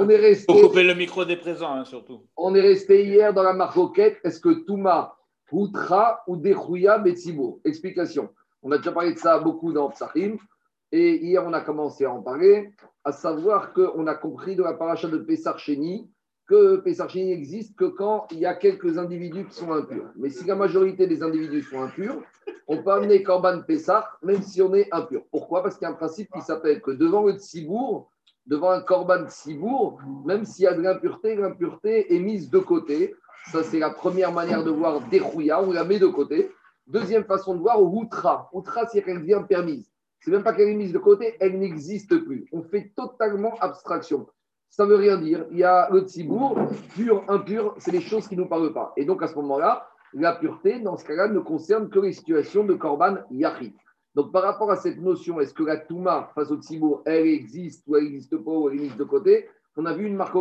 on est resté. Faut couper le micro des présents, hein, surtout. On est resté hier dans la marcoquette. Est-ce que Touma, Hutra ou Dechouya Betsibour Explication. On a déjà parlé de ça beaucoup dans Psachim. Et hier, on a commencé à en parler, à savoir qu'on a compris de la paracha de Pessar Cheni que Pessar Cheni n'existe que quand il y a quelques individus qui sont impurs. Mais si la majorité des individus sont impurs, on peut amener Korban Pessar même si on est impur. Pourquoi? Parce qu'il y a un principe qui s'appelle que devant le Tsibour, devant un Korban Tsibour, même s'il y a de l'impureté, l'impureté est mise de côté. Ça, c'est la première manière de voir Derouya, on la met de côté. Deuxième façon de voir, Outra. Outra, c'est qu'elle devient permise. C'est même pas qu'elle est mise de côté, elle n'existe plus. On fait totalement abstraction. Ça ne veut rien dire. Il y a le tzibour, pur, impur, c'est les choses qui ne nous parlent pas. Et donc à ce moment-là, la pureté, dans ce cas-là, ne concerne que les situations de korban yachid. Donc par rapport à cette notion, est-ce que la touma face au tzibour, elle existe ou elle n'existe pas ou elle mise de côté On a vu une marque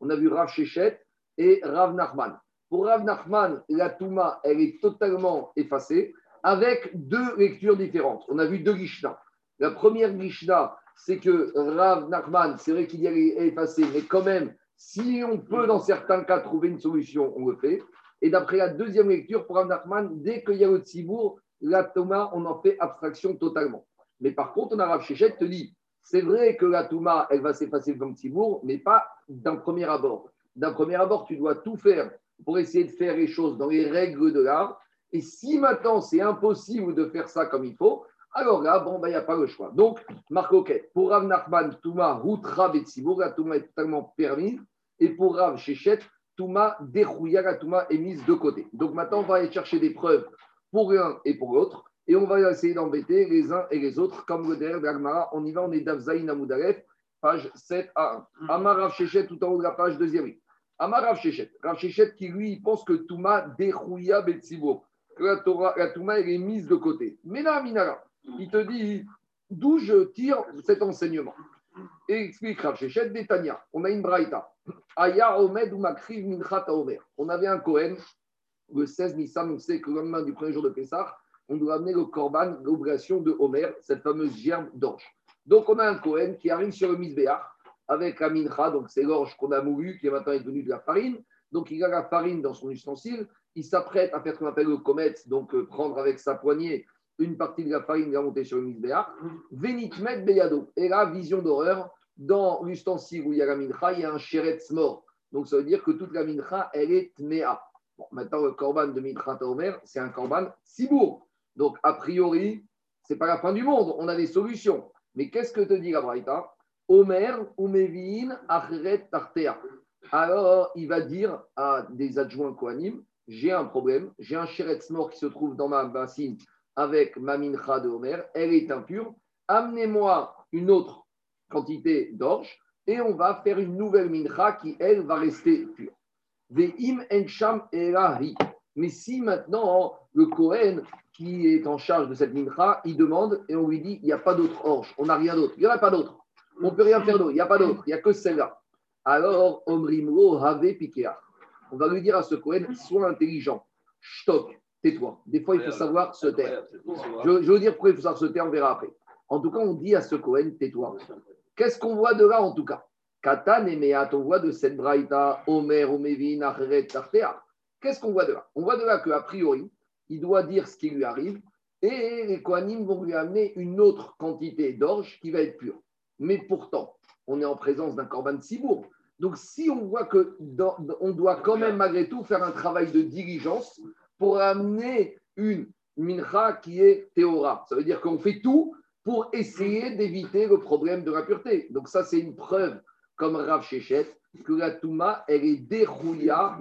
On a vu Rav Shechet et Rav Nachman. Pour Rav Nachman, la touma, elle est totalement effacée avec deux lectures différentes. On a vu deux Mishnah. La première Mishnah, c'est que Rav Nachman, c'est vrai qu'il y a effacé, mais quand même, si on peut dans certains cas trouver une solution, on le fait. Et d'après la deuxième lecture, pour Rav Nachman, dès qu'il y a le Tzibour, la Touma, on en fait abstraction totalement. Mais par contre, on a Rav Shechet te dit, c'est vrai que la Touma, elle va s'effacer comme Tzibour, mais pas d'un premier abord. D'un premier abord, tu dois tout faire pour essayer de faire les choses dans les règles de l'art et si maintenant c'est impossible de faire ça comme il faut, alors là, bon, il ben, n'y a pas le choix. Donc, Marc pour Rav Nachman, Touma, Routra, Betsibour, la Touma est totalement permise. Et pour Rav Shechet, Touma, Derouya, la Touma est mise de côté. Donc maintenant, on va aller chercher des preuves pour l'un et pour l'autre. Et on va essayer d'embêter les uns et les autres, comme le derrière d'Agmara. On y va, on est d'Avzaïn Amoudaref, page 7 à 1. Amar Rav Shechet, tout en haut de la page deuxième. Amar Rav Shechet. Rav Shechet qui, lui, pense que Touma, Derouya, Betsibour que la, Torah, la Touma elle est mise de côté. Mais là, Minara, il te dit d'où je tire cet enseignement? Et explique Rav Shechet Betania. On a une braïta. Aya Omed ou Makriv Minchat Omer. On avait un Kohen, le 16 Nissan, on sait que le lendemain du premier jour de Pessah, on doit amener le Korban, l'obligation de Omer, cette fameuse gerbe d'orge. Donc on a un Kohen qui arrive sur le Misbéach avec la mincha, donc c'est l'orge qu'on a moulu, qui est maintenant devenue de la farine. Donc il a la farine dans son ustensile il s'apprête à faire ce qu'on appelle le comet, donc euh, prendre avec sa poignée une partie de la farine et la monter sur le misbéach. Venitmet beyado. Et là, vision d'horreur, dans l'ustensile où il y a la mincha, il y a un chéretz mort. Donc ça veut dire que toute la mincha, elle est tmea. Maintenant, le korban de mincha Omer, c'est un korban sibour. Donc a priori, c'est pas la fin du monde, on a des solutions. Mais qu'est-ce que te dit la Braïta? Omer, Umevin, Achret, Tartea. Alors, il va dire à des adjoints Kohanim, j'ai un problème, j'ai un chéretz mort qui se trouve dans ma bassine avec ma mincha de Homer, elle est impure, amenez-moi une autre quantité d'orge et on va faire une nouvelle mincha qui, elle, va rester pure. Ve'im. Mais si maintenant le Kohen qui est en charge de cette mincha, il demande et on lui dit il n'y a pas d'autre orge, on n'a rien d'autre, il n'y en a pas d'autre, on ne peut rien faire d'autre, il n'y a pas d'autre, il n'y a que celle-là. Alors, Omrimro have Pikeach on va lui dire à ce Cohen, sois intelligent, stock, tais-toi. Des fois, il faut savoir se taire. Je, veux dire pourquoi il faut savoir se taire, on verra après. En tout cas, on dit à ce Cohen, tais-toi. Qu'est-ce qu'on voit de là, en tout cas? Katan et Meat, on voit de cette braïta, Omer, Omevin, Acheret, Tartea. Qu'est-ce qu'on voit de là? On voit de là qu'a priori, il doit dire ce qui lui arrive et les Kohanim vont lui amener une autre quantité d'orge qui va être pure. Mais pourtant, on est en présence d'un corban de Sibourg. Donc, si on voit que on doit quand même malgré tout faire un travail de diligence pour amener une mincha qui est théora, ça veut dire qu'on fait tout pour essayer d'éviter le problème de l'impureté. Donc, ça, c'est une preuve, comme Rav Shechet, que la Touma, elle est dérouilla,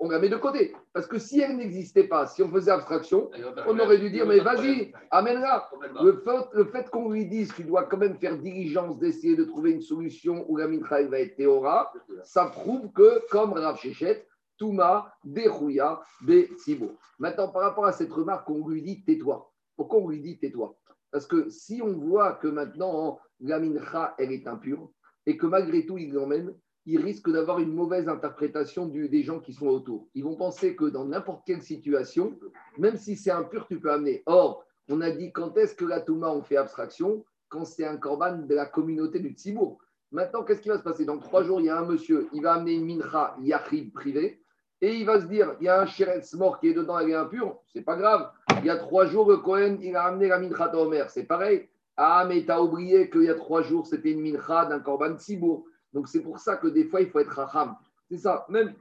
on la met de côté. Parce que si elle n'existait pas, si on faisait abstraction, on aurait dû dire, mais vas-y, amène-la. Le fait, le fait qu'on lui dise qu'il doit quand même faire diligence d'essayer de trouver une solution où la mincha va être théora, ça prouve que, comme Rav Shechet, Touma, dérouilla, Betsibo. Maintenant, par rapport à cette remarque, on lui dit, tais-toi. Pourquoi on lui dit, tais-toi? Parce que si on voit que maintenant, la mincha, elle est impure, et que malgré tout, il l'emmène, ils risquent d'avoir une mauvaise interprétation des gens qui sont autour. Ils vont penser que dans n'importe quelle situation, même si c'est impur, tu peux amener. Or, on a dit quand est-ce que la Touma, on fait abstraction? Quand c'est un corban de la communauté du Tzibour. Maintenant, qu'est-ce qui va se passer? Dans trois jours, il y a un monsieur, il va amener une mincha yachid privée et il va se dire il y a un chéretz mort qui est dedans, elle est impure, c'est pas grave. Il y a trois jours, le Cohen, il a amené la mincha Omer, c'est pareil. Ah, mais tu as oublié qu'il y a trois jours, c'était une mincha d'un korban Tzibour. Donc c'est pour ça que des fois, il faut être racham. C'est ça, même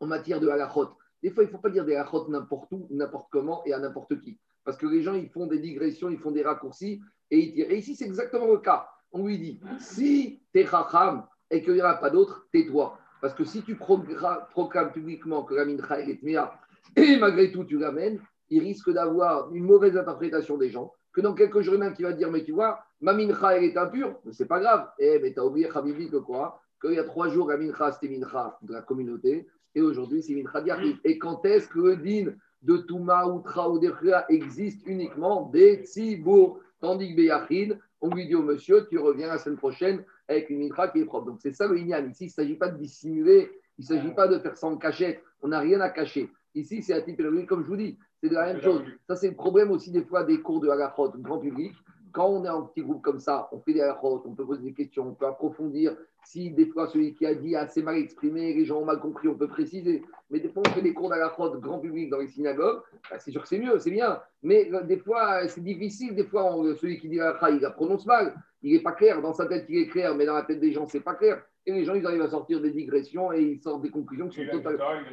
en matière de halachot. Des fois, il ne faut pas dire des halachot n'importe où, n'importe comment et à n'importe qui. Parce que les gens, ils font des digressions, ils font des raccourcis et ils tirent. Et ici, c'est exactement le cas. On lui dit, si tu es racham et qu'il n'y en a pas d'autre, tais-toi. Parce que si tu proclames publiquement que la mincha est et malgré tout tu l'amènes, il risque d'avoir une mauvaise interprétation des gens. Que dans quelques jours, qui va dire, mais tu vois, ma mincha elle est impure, mais c'est pas grave. Eh, mais tu as oublié, Habibi, que quoi? Qu'il y a trois jours, la mincha c'était mincha de la communauté et aujourd'hui c'est mincha d'Yachid. Et quand est-ce que le din de Touma ou Tra ou existe uniquement des Tzibour? Tandis que Beyachid, on lui dit au monsieur, tu reviens la semaine prochaine avec une mitra qui est propre. Donc c'est ça le Inyan. Ici, il ne s'agit pas de dissimuler, il ne s'agit pas de faire en cachette. On n'a rien à cacher. Ici, c'est à titre comme je vous dis, c'est de la même chose. Ça, c'est le problème aussi des fois des cours de halachot, grand public. Quand on est en petit groupe comme ça, on fait des halachot, on peut poser des questions, on peut approfondir. Si des fois celui qui a dit a assez mal exprimé, les gens ont mal compris, on peut préciser. Mais des fois, on fait des cours d'halachot grand public dans les synagogues, bah, c'est sûr que c'est mieux, c'est bien. Mais euh, des fois, c'est difficile. Des fois, celui qui dit halakha, il la prononce mal il n'est pas clair. Dans sa tête, il est clair, mais dans la tête des gens, c'est pas clair. Et les gens, ils arrivent à sortir des digressions et ils sortent des conclusions qui sont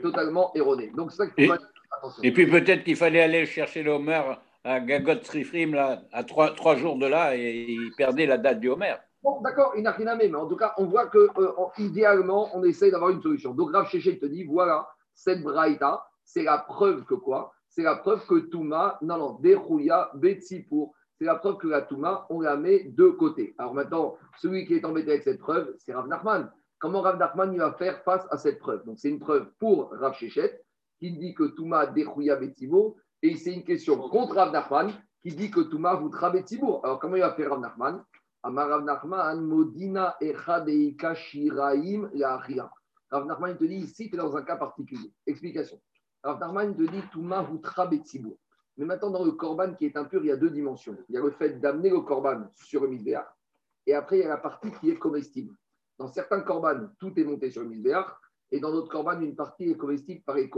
totalement erronées. Donc, c'est ça qu'il faut et, et puis, peut-être qu'il fallait aller chercher le Homer à Gagot Trifrim, là, à trois, jours de là, et il perdait la date du Homer. Bon, d'accord, il n'a rien à mais en tout cas, on voit que euh, idéalement, on essaye d'avoir une solution. Donc, Rav Chéché te dit voilà, cette braïta, c'est la preuve que quoi? C'est la preuve que Touma, non, non, Derouya, pour c'est la preuve que la Touma, on la met de côté. Alors maintenant, celui qui est embêté avec cette preuve, c'est Rav Nachman. Comment Rav Nachman il va faire face à cette preuve? Donc c'est une preuve pour Rav Shechet, qui dit que Touma déchouya Betsibo, et c'est une question contre Rav Nachman, qui dit que Touma voudra Betsibo. Alors comment il va faire Rav Nachman? Amar Rav Nachman, Modina Echadeika Shiraim Rav Nachman, il te dit ici, tu es dans un cas particulier. Explication. Rav Nachman, il te dit Touma voudra Betsibo. Mais maintenant, dans le korban qui est impur, il y a deux dimensions. Il y a le fait d'amener le korban sur le misbéach, et après, il y a la partie qui est comestible. Dans certains korban, tout est monté sur le misbéach, et dans d'autres korban, une partie est comestible par les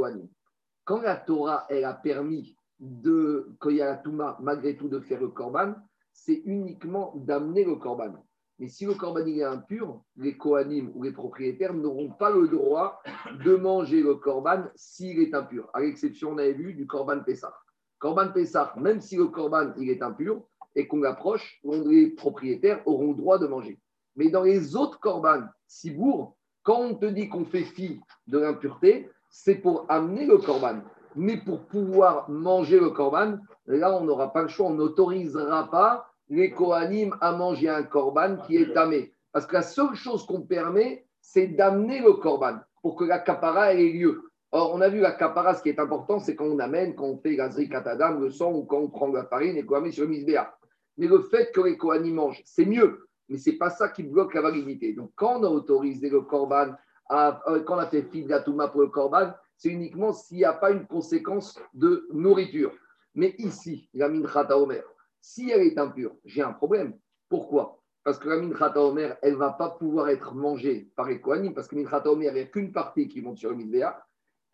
Quand la Torah, elle a permis de, quand y a la Touma, malgré tout, de faire le korban, c'est uniquement d'amener le korban. Mais si le korban est impur, les Kohanim ou les propriétaires n'auront pas le droit de manger le korban s'il est impur, à l'exception, on avait vu, du korban Pessah. Corban Pessah, même si le Corban il est impur et qu'on l'approche, les propriétaires auront le droit de manger. Mais dans les autres Corban Sibour, quand on te dit qu'on fait fi de l'impureté, c'est pour amener le Corban. Mais pour pouvoir manger le Corban, là, on n'aura pas le choix, on n'autorisera pas les Kohanim à manger un Corban qui est tamé. Parce que la seule chose qu'on permet, c'est d'amener le Corban pour que la capara ait lieu. Or, on a vu la capara, ce qui est important, c'est quand on amène, quand on fait la katadam, le sang, ou quand on prend la farine et qu'on met sur le misbéa. Mais le fait que les Kohanim mangent, c'est mieux, mais ce n'est pas ça qui bloque la validité. Donc, quand on a autorisé le korban, euh, quand on a fait fil touma pour le korban, c'est uniquement s'il n'y a pas une conséquence de nourriture. Mais ici, la minchata omer, si elle est impure, j'ai un problème. Pourquoi? Parce que la minchata omer, elle ne va pas pouvoir être mangée par les parce que minchata omer, il n'y a qu'une partie qui monte sur le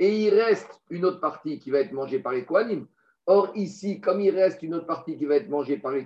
et il reste une autre partie qui va être mangée par les. Or, ici, comme il reste une autre partie qui va être mangée par les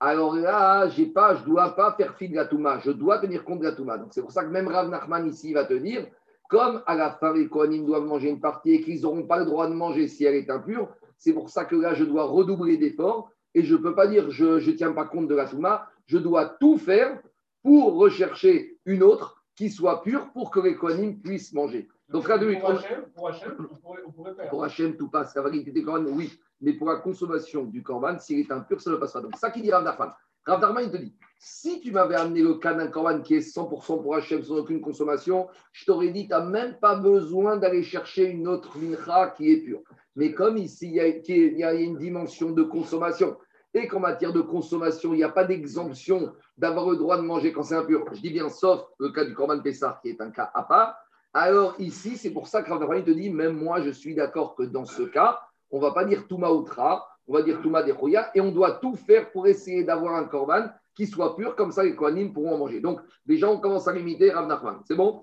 alors là, j'ai pas, je ne dois pas faire fi de la Touma, je dois tenir compte de la Touma. Donc, c'est pour ça que même Rav Nachman ici va te dire, comme à la fin, les Kohanim doivent manger une partie et qu'ils n'auront pas le droit de manger si elle est impure, c'est pour ça que là, je dois redoubler d'efforts et je ne peux pas dire je ne tiens pas compte de la Touma, je dois tout faire pour rechercher une autre qui soit pure pour que les Kohanim puissent manger. Donc là, pour, Hachem, pour Hachem, on pourrait, faire. Pour Hachem, tout passe. La validité des Corban, oui. Mais pour la consommation du Corban, s'il est impur, ça ne passe pas. Donc, ça qui dit Rav Darman. Rav Darman, il te dit si tu m'avais amené le cas d'un Corban qui est 100% pour Hachem sans aucune consommation, je t'aurais dit tu n'as même pas besoin d'aller chercher une autre mincha qui est pure. Mais comme ici, il y, a, une dimension de consommation, et qu'en matière de consommation, il n'y a pas d'exemption d'avoir le droit de manger quand c'est impur. Je dis bien sauf le cas du Corban Pessar qui est un cas à part. Alors ici, c'est pour ça que Rav te dit, même moi, je suis d'accord que dans ce cas, on ne va pas dire Touma Outra, on va dire Touma Dechoya, et on doit tout faire pour essayer d'avoir un korban qui soit pur, comme ça les Kohanim pourront en manger. Donc, déjà, on commence à limiter Rav Nachman. C'est bon?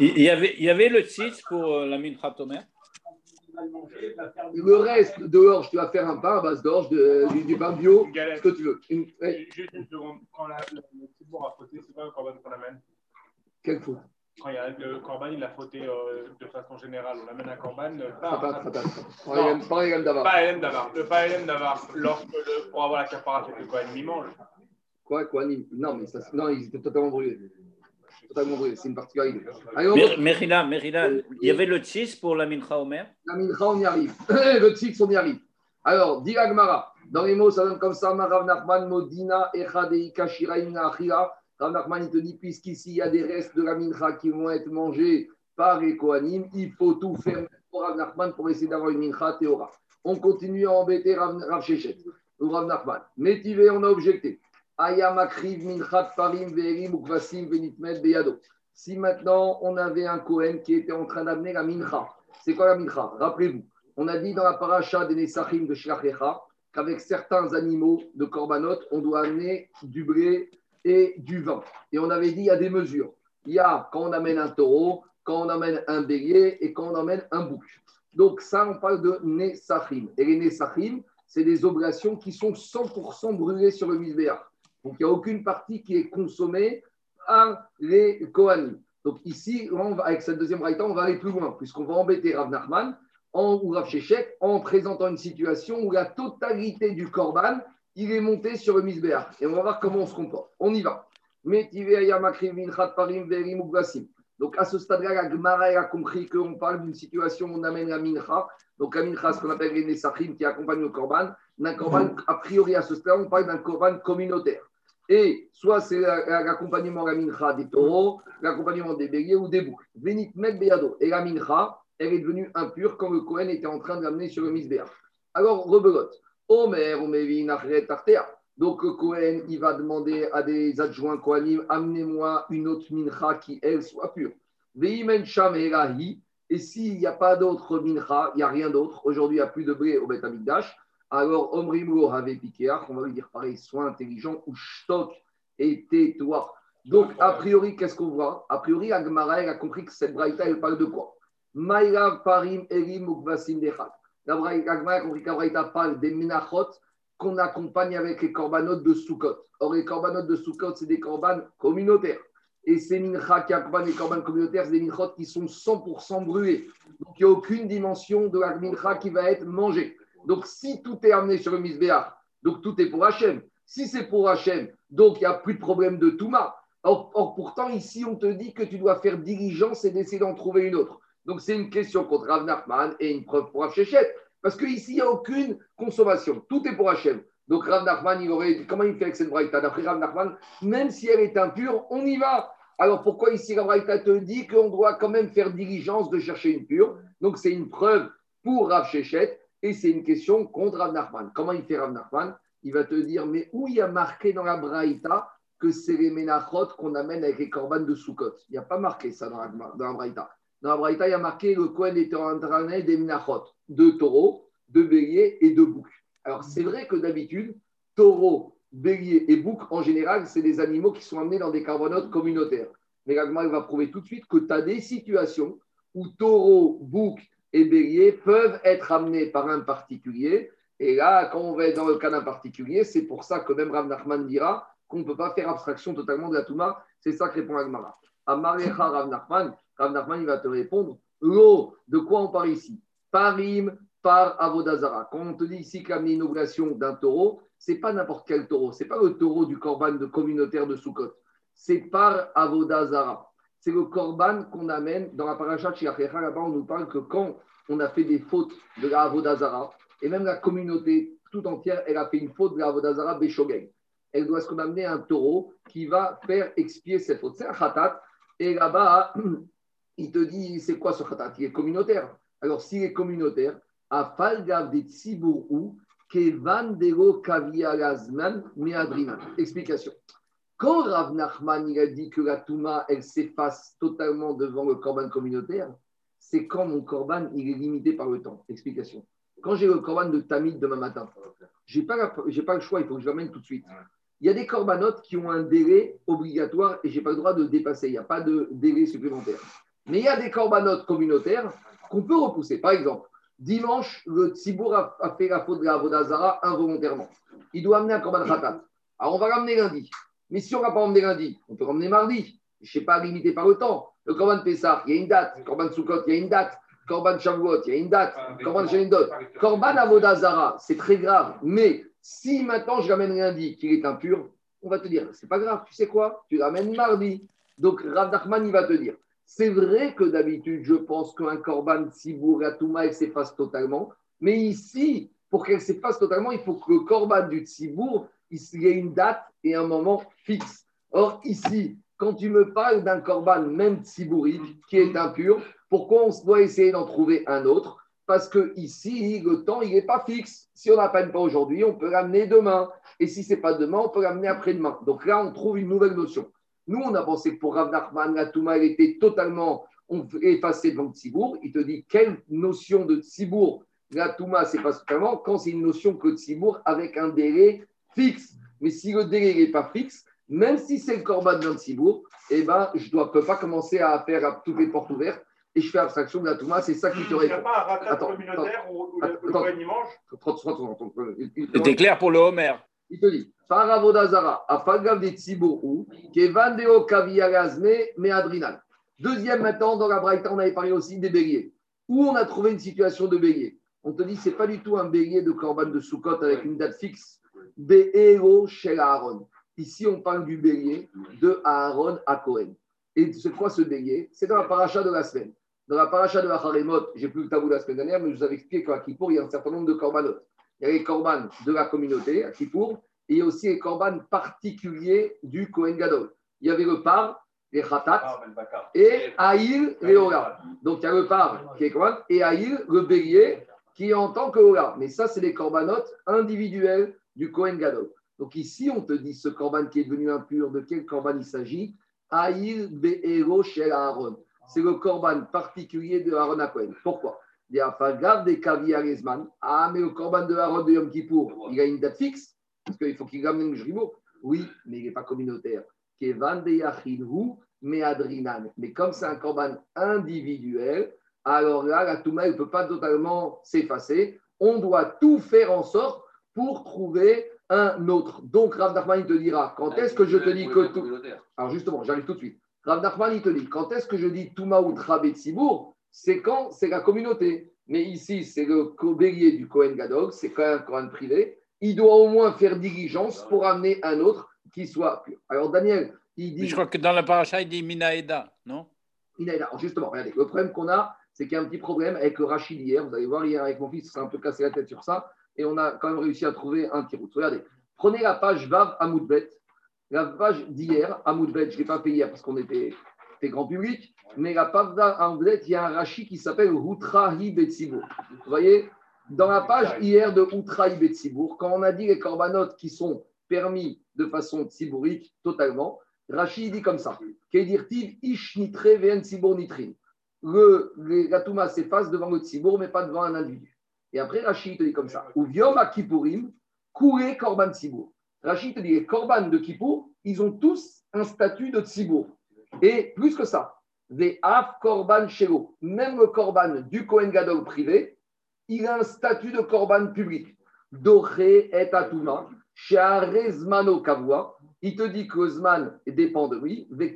Il y avait, il y avait le 6 pour euh, la mincha Tomer? Le reste, dehors, tu vas faire un pain à base d'orge, de- du, du pain bio, ce que tu veux. Une, ouais, Juste une seconde. Quand la- le le petit bourg a fauté, c'est pas le corban qu'on amène. quelle faute Quand il y a le corban, il a fauté euh, de façon générale. On amène un corban. euh, pas, fatal. Non. Pas Hélène d'Avar. Le pas Hélène d'Avar. Lorsque le, pour avoir la capara, c'est que Il mange. Quoi, quoi, ni- Non, mais ça, non, ils étaient totalement brûlés. Totalement brûlés, c'est une particularité. Merila, Merila, il y avait le 6 pour la mincha Omer? La mincha, on y arrive. le tix, on y arrive. Alors, dit Agmara. Dans les mots, ça donne comme ça Marav Nachman, Modina, Echadeika, Shiraïna, Achira. Rav Nachman, il te dit, puisqu'ici, il y a des restes de la mincha qui vont être mangés par les Kohanim, il faut tout faire pour Rav Nachman pour essayer d'avoir une mincha théora. On continue à embêter Rav, Shechet ou Rav Nachman. Métivé, on a objecté. Ayam akriv minchat parim ve'erim ukvasim ve'nitmed beyado. Si maintenant on avait un Kohen qui était en train d'amener la mincha, c'est quoi la mincha? Rappelez-vous, on a dit dans la paracha des Nesachim de Shlachecha qu'avec certains animaux de korbanot, on doit amener du blé et du vin. Et on avait dit il y a des mesures. Il y a quand on amène un taureau, quand on amène un bélier et quand on amène un bouc. Donc ça, on parle de Nesachim. Et les Nesachim, c'est des oblations qui sont 100% brûlées sur le misbéach. Donc il n'y a aucune partie qui est consommée par les Kohanim. Donc ici, on va, avec cette deuxième raïta, on va aller plus loin, puisqu'on va embêter Rav Nachman en, ou Rav Sheshek en présentant une situation où la totalité du korban, il est monté sur le misbéach. Et on va voir comment on se comporte. On y va. Donc à ce stade-là, la Gemara a compris qu'on parle d'une situation où on amène la mincha. Donc la mincha, ce qu'on appelle les nesachim qui accompagnent le korban. D'un korban, a priori à ce stade, on parle d'un korban communautaire. Et soit c'est la- la- l'accompagnement la mincha des taureaux, l'accompagnement des béliers ou des boucs. Vénit met béado. Et la mincha, elle est devenue impure quand le Kohen était en train de l'amener sur le misbéach. Alors, rebelote. Omer. Donc, le Kohen, il va demander à des adjoints Kohanim, amenez-moi une autre mincha qui, elle, soit pure. Et s'il n'y a pas d'autre mincha, il n'y a rien d'autre, aujourd'hui, il n'y a plus de blé au Amikdash, alors Omrimlo avait Pikeach, on va lui dire pareil, sois intelligent, ou shtok, et tais-toi. Donc, a priori, qu'est-ce qu'on voit? A priori, Agmara, a compris que cette braïta, elle parle de quoi? Maïlav parim erim ukvasim dechat. La braïta, Agmara a compris que la braïta parle des menachot qu'on accompagne avec les corbanotes de Sukkot. Or, les corbanotes de Sukkot, c'est des corbanes communautaires. Et ces minchas qui accompagnent les corbanes communautaires, c'est des minchot qui sont 100% brûlés. Donc, il n'y a aucune dimension de la mincha qui va être mangée. Donc, si tout est amené sur le misbéach, donc tout est pour Hachem. Si c'est pour Hachem, donc il n'y a plus de problème de Touma. Or, or, pourtant, ici, on te dit que tu dois faire diligence et d'essayer d'en trouver une autre. Donc, c'est une question contre Rav Nachman et une preuve pour Shechet. Parce qu'ici, il n'y a aucune consommation. Tout est pour Hachem. Donc, Rav Nachman, il aurait dit comment il fait avec cette braïta D'après Rav Nachman, même si elle est impure, on y va. Alors, pourquoi ici, la braïta te dit qu'on doit quand même faire diligence de chercher une pure? Donc, c'est une preuve pour Rav Shechet et c'est une question contre Rav Nachman. Comment il fait Rav Nachman? Il va te dire, mais où il y a marqué dans la braïta que c'est les ménachot qu'on amène avec les corbanes de Sukkot? Il n'y a pas marqué ça dans la, dans la braïta. Dans la braïta, il y a marqué le Kohen était en train des ménachot, de taureaux, de béliers et de boucs. Alors, c'est vrai que d'habitude, taureaux, béliers et boucs, en général, c'est des animaux qui sont amenés dans des carbanotes communautaires. Mais l'Agma va prouver tout de suite que tu as des situations où taureaux, boucs et béliers peuvent être amenés par un particulier. Et là, quand on va être dans le cas d'un particulier, c'est pour ça que même Rav Nachman dira qu'on ne peut pas faire abstraction totalement de la Touma. C'est ça que répond Agmara. Amarecha Rav Nachman, Rav Nachman, il va te répondre L'eau, de quoi on parle ici? Parim par Avodazara. Quand on te dit ici qu'il a d'un taureau, c'est pas n'importe quel taureau. C'est pas le taureau du korban de communautaire de Sukkot. C'est par Avodazara. C'est le korban qu'on amène dans la paracha de. Là-bas, on nous parle que quand on a fait des fautes de la Avodazara, et même la communauté tout entière, elle a fait une faute de la Avodazara Beshogeg. Elle doit qu'on amener un taureau qui va faire expier cette faute. C'est un khatat. Et là-bas, il te dit, c'est quoi ce khatat Il est communautaire. Alors, s'il est communautaire, à Falgav des Tsibourou, Kevan Dero Kavia Gazman, Meadriman. Explication. Quand Rav Nachman il a dit que la Touma, elle s'efface totalement devant le korban communautaire, c'est quand mon korban, il est limité par le temps. Explication. Quand j'ai le korban de Tamid demain matin, je n'ai pas, pas le choix, il faut que je l'amène tout de suite. Il y a des corbanotes qui ont un délai obligatoire et je n'ai pas le droit de dépasser. Il n'y a pas de délai supplémentaire. Mais il y a des corbanotes communautaires qu'on peut repousser. Par exemple, dimanche, le Tzibour a, fait la faute de la Vodazara involontairement. Il doit amener un korban khatat. Alors on va ramener lundi. Mais si on ne va pas ramener lundi, on peut ramener mardi. Je ne sais pas, limité par le temps. Le korban Pessah, il y a une date. Le korban Sukkot, il y a une date. Korban Shavuot, il y a une date. Korban Shalindot. Korban Avodazara, c'est très grave. Mais si maintenant je ramène lundi qu'il est impur, on va te dire, c'est pas grave, tu sais quoi? Tu ramènes mardi. Donc Rav Nachman, il va te dire, c'est vrai que d'habitude, je pense qu'un korban Tzibour Touma, elle s'efface totalement. Mais ici, pour qu'elle s'efface totalement, il faut que le korban du Tzibour, il y ait une date et un moment fixe. Or, ici, quand tu me parles d'un korban, même Tzibourique, qui est impur, pourquoi on doit essayer d'en trouver un autre? Parce que ici, le temps, il n'est pas fixe. Si on n'appelle pas aujourd'hui, on peut l'amener demain. Et si ce n'est pas demain, on peut l'amener après-demain. Donc là, on trouve une nouvelle notion. Nous, on a pensé que pour Rav Nachman, la Touma, elle était totalement effacée devant le Tzibour. Il te dit quelle notion de Tzibour la Touma s'efface totalement quand c'est une notion que Tzibour avec un délai fixe. Mais si le délai n'est pas fixe, même si c'est le corban d'un Tzibour, eh ben, je ne peux pas commencer à faire toutes les portes ouvertes et je fais abstraction de la Touma, c'est ça qui te répond. Il n'y a pas un ratat communautaire où, où le mange C'était clair pour le Homer. Il te dit, Faravodazara, Afagav de Tzibourou, Kevandeo Kaviagazme, mais Adrinal. Deuxième, maintenant, dans la Braïta, on avait parlé aussi des béliers. Où on a trouvé une situation de bélier? On te dit, ce n'est pas du tout un bélier de Corban de Soukot avec une date fixe. Béhéro chez Aaron. Ici, on parle du bélier de Aaron à Cohen. Et c'est quoi ce bélier? C'est dans la paracha de la semaine. Dans la paracha de la Haremot, j'ai plus le tabou la semaine dernière, mais je vous avais expliqué qu'à Kippour, il y a un certain nombre de corbanotes. Il y a les corbanes de la communauté à Kippour, et il y a aussi les corbanes particuliers du Kohen Gadol. Il y avait le par, les khatat, et Aïl, les Ola. Donc il y a le par qui est corban, et Aïl, le bélier, qui est en tant que Ola. Mais ça, c'est les corbanotes individuels du Kohen Gadol. Donc ici, on te dit ce corban qui est devenu impur, de quel corban il s'agit? Aïl, Be'ero, Shel Aaron c'est le corban particulier de Aaron à Cohen. Pourquoi? Il y a des Kaviaresman. Ah, mais le corban de Aaron de Yom Kippour, il a une date fixe, parce qu'il faut qu'il ramène le jribo. Oui, mais il n'est pas communautaire. Kevan de mais Adrinan. Mais comme c'est un corban individuel, alors là, la Touma ne peut pas totalement s'effacer. On doit tout faire en sorte pour trouver un autre. Donc, Rav Nachman, il te dira, quand est-ce que je te dis que tout... Alors justement, j'arrive tout de suite. Rav Nachman, il te dit, quand est-ce que je dis Touma ou Trabet C'est quand c'est la communauté. Mais ici, c'est le bélier du Kohen Gadog, c'est quand même un Kohen privé. Il doit au moins faire diligence pour amener un autre qui soit pur. Alors, Daniel, il dit. je crois que dans la paracha, il dit Minaeda, non? Minaeda. justement, regardez, le problème qu'on a, c'est qu'il y a un petit problème avec le Rachid hier. Vous allez voir, hier avec mon fils, s'est un peu cassé la tête sur ça. Et on a quand même réussi à trouver un petit route. Regardez, prenez la page Vav Amoudbet. La page d'hier, à Moudbet, je ne l'ai pas fait hier parce qu'on était, grand public, mais la page d'Amoudbet, il y a un rachis qui s'appelle Outrahi Betsibour. Vous voyez, dans la page hier de Outrahi Betsibour, quand on a dit les corbanotes qui sont permis de façon tsibourique totalement, Rachid dit comme ça Kedirtiv ish nitre ven tsibour nitrin. Le, la Touma s'efface devant le tsibour, mais pas devant un individu. Et après, Rachid te dit comme ça Ou viom akipurim, kouré korban tsibour. Rachid te dit les korban de Kippour, ils ont tous un statut de tzibour. Et plus que ça, des af korban shelo, même le korban du Kohen Gadol privé, il a un statut de korban public. Doré et atuma, Zmano kavua. Il te dit que Zman dépend de lui, des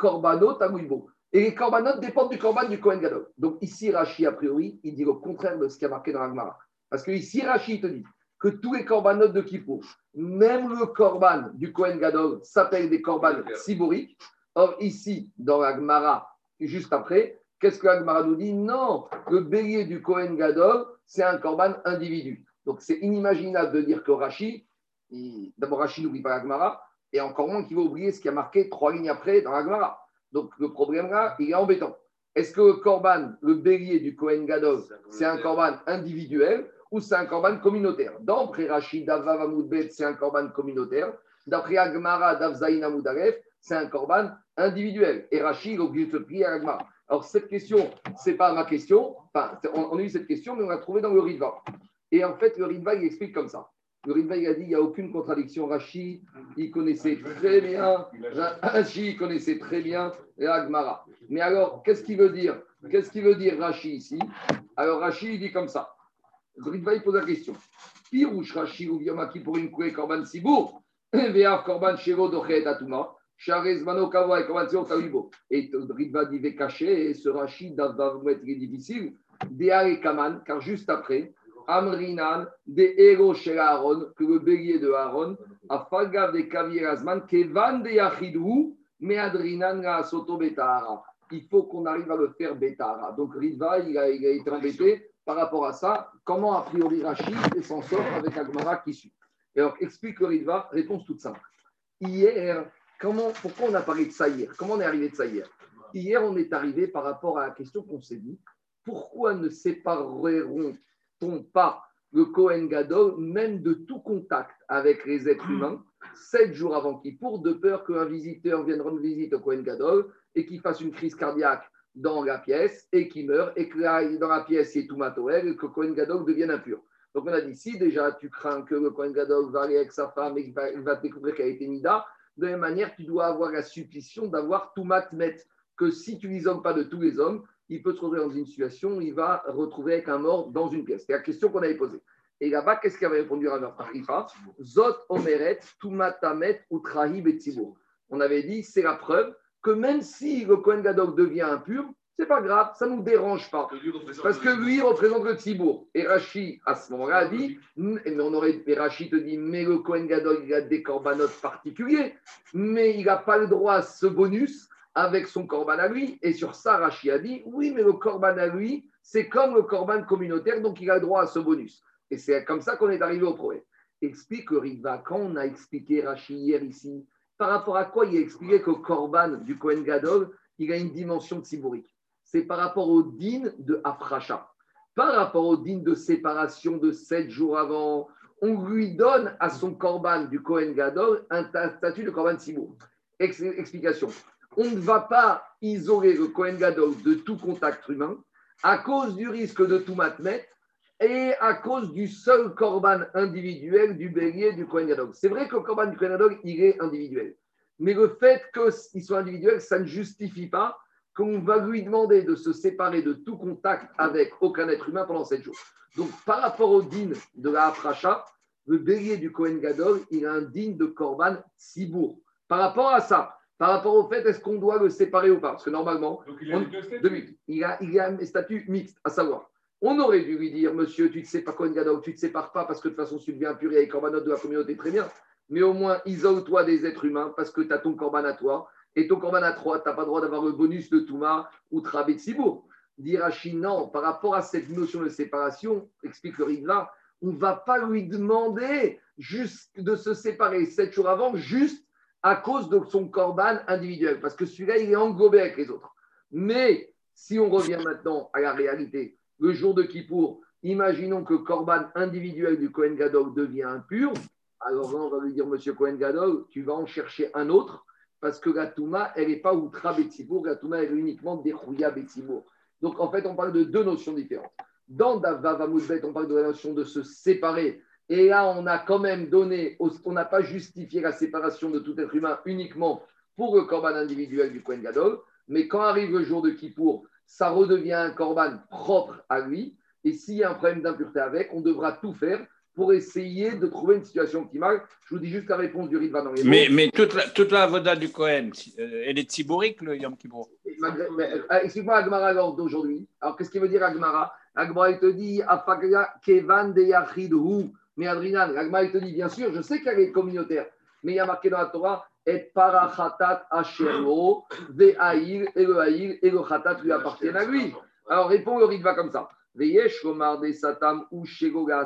amouibo. Et les korbanot dépendent du korban du Kohen Gadol. Donc ici, Rachid, a priori, il dit le contraire de ce qui a marqué dans l'Agmara. Parce que ici, Rachid te dit que tous les corbanotes de Kippour, même le korban du Kohen Gadol, s'appelle des korban siboriques. Or, ici, dans la Gemara, juste après, qu'est-ce que la Gemara nous dit Non, le bélier du Kohen Gadol, c'est un korban individu. Donc, c'est inimaginable de dire que Rashi, d'abord Rashi n'oublie pas la Gemara, et encore moins qu'il va oublier ce qui a marqué trois lignes après dans la Gemara. Donc, le problème là, il est embêtant. Est-ce que le korban, le bélier du Kohen Gadol, c'est un korban individuel ou c'est un korban communautaire? D'après Rachid, Davav c'est un korban communautaire. D'après Agmara, Davzaïn Amoudaref, c'est un korban individuel. Et Rachid, il est obligé de se plier à Agmara. Alors, cette question, ce n'est pas ma question. Enfin, on, a eu cette question, mais on l'a trouvée dans le Ritva. Et en fait, le Ritva, il explique comme ça. Le Ritva, il a dit il n'y a aucune contradiction. Rashi, il connaissait très bien. Rashi, il connaissait très bien l'Agmara. Mais alors, qu'est-ce qu'il veut dire? Qu'est-ce qu'il veut dire Rashi ici? Alors, Rashi, il dit comme ça. Le Ritva, il pose la question. Pirouche Rashi ou Yamaki pour une Korban Sibour, Veav Korban Shiro Dochet Atuma. Et Ritva dit caché, et ce Rachid va vous être difficile. Des Kaman, car juste après, Amrinan, des héros chez Aaron, que le bélier de Aaron, a Fagav de Kavirazman, Kevan de Yachidou, mais Adrinan la Soto Betahara. Il faut qu'on arrive à le faire Betahara. Donc Ritva, il il a été embêté par rapport à ça. Comment a priori Rachid s'en sort avec Agmara qui suit Alors explique le Ritva, réponse toute simple. Hier, comment, pourquoi on a parlé de ça hier Comment on est arrivé de ça hier Hier, on est arrivé par rapport à la question qu'on s'est dit pourquoi ne sépareront pas le Kohen Gadol, même de tout contact avec les êtres hmm. humains, sept jours avant pour de peur qu'un visiteur vienne rendre visite au Kohen Gadol et qu'il fasse une crise cardiaque dans la pièce et qu'il meure, et que dans la pièce, il y ait tout matoel et que Kohen Gadol devienne impur. Donc on a dit, si déjà tu crains que le Kohen Gadol va aller avec sa femme et qu'il va, découvrir qu'elle a été Nida, de la même manière, tu dois avoir la supposition d'avoir tout matmet, que si tu l'isoles pas de tous les hommes, il peut se retrouver dans une situation où il va retrouver avec un mort dans une pièce. C'est la question qu'on avait posée. Et là-bas, qu'est-ce qu'avait répondu Rav Arifa Zot omeret, tumatamet, utrahi betibur. On avait dit, c'est la preuve que même si le Kohen Gadok devient impur, c'est pas grave, ça ne nous dérange pas. Parce que lui représente le Tibour. Et Rashi, à ce moment-là, a dit, mais on aurait, et Rashi te dit, mais le Kohen Gadol, il a des corbanotes particuliers, mais il n'a pas le droit à ce bonus avec son corban à lui. Et sur ça, Rashi a dit oui, mais le corban à lui, c'est comme le corban communautaire, donc il a le droit à ce bonus. Et c'est comme ça qu'on est arrivé au problème. Explique Riva, quand on a expliqué Rashi hier ici, par rapport à quoi il a expliqué que le corban du Kohen Gadol, il a une dimension tziburique. C'est par rapport au din de Afracha. Par rapport au din de séparation de sept jours avant, on lui donne à son corban du Kohen Gadol un statut de corban tzibour. Explication on ne va pas isoler le Kohen Gadol de tout contact humain à cause du risque de tout matmet et à cause du seul korban individuel du bélier du Kohen Gadol. C'est vrai que le korban du Kohen Gadol, il est individuel. Mais le fait qu'il soit individuel, ça ne justifie pas qu'on va lui demander de se séparer de tout contact avec aucun être humain pendant sept jours. Donc, par rapport au din de la Afracha, le bélier du Kohen Gadol, il a un din de korban sibour. Par rapport à ça, par rapport au fait, est-ce qu'on doit le séparer ou pas? Parce que normalement, il, a il, a, un statut mixte, à savoir, on aurait dû lui dire, monsieur, tu ne sais pas quoi, tu ne te sépares pas parce que de toute façon, tu deviens pur et corbanot de la communauté, très bien. Mais au moins, isole-toi des êtres humains parce que tu as ton corban à toi. Et ton corban à toi, tu n'as pas le droit d'avoir le bonus de Touma ou Trabé de Sibour. Dirachi, non, par rapport à cette notion de séparation, explique le Rivla, on ne va pas lui demander juste de se séparer sept jours avant, juste à cause de son corban individuel, parce que celui-là, il est englobé avec les autres. Mais si on revient maintenant à la réalité, le jour de Kippour, imaginons que corban individuel du Kohen Gadol devient impur, alors là, on va lui dire, monsieur Kohen Gadol, tu vas en chercher un autre, parce que la elle n'est pas Outra Betsibour, la elle est uniquement Derouya Betsibour. Donc en fait, on parle de deux notions différentes. Dans Davavamoudbet, on parle de la notion de se séparer et là, on a quand même donné, on n'a pas justifié la séparation de tout être humain uniquement pour le corban individuel du Kohen Gadol, mais quand arrive le jour de Kippour, ça redevient un corban propre à lui. Et s'il y a un problème d'impureté avec, on devra tout faire pour essayer de trouver une situation qui marche. Je vous dis juste la réponse du Ritva dans les Mais, mais toute, la, toute la voda du Kohen, euh, elle est tiborique, le Yom Kippour euh, Explique-moi Agmara alors d'aujourd'hui. Alors, qu'est-ce qu'il veut dire Agmara? Agmara, il te dit Afaga Kevan de Yachidhu. Mais Adrinan, l'Agma, il te dit, bien sûr, je sais qu'elle est communautaire, mais il y a marqué dans la Torah, et parachatat ashero, ve'aïl, et le haïl, et le khatat lui appartiennent à lui. Alors répond le Ritva comme ça. Veyesh lomar de satam ou shegoga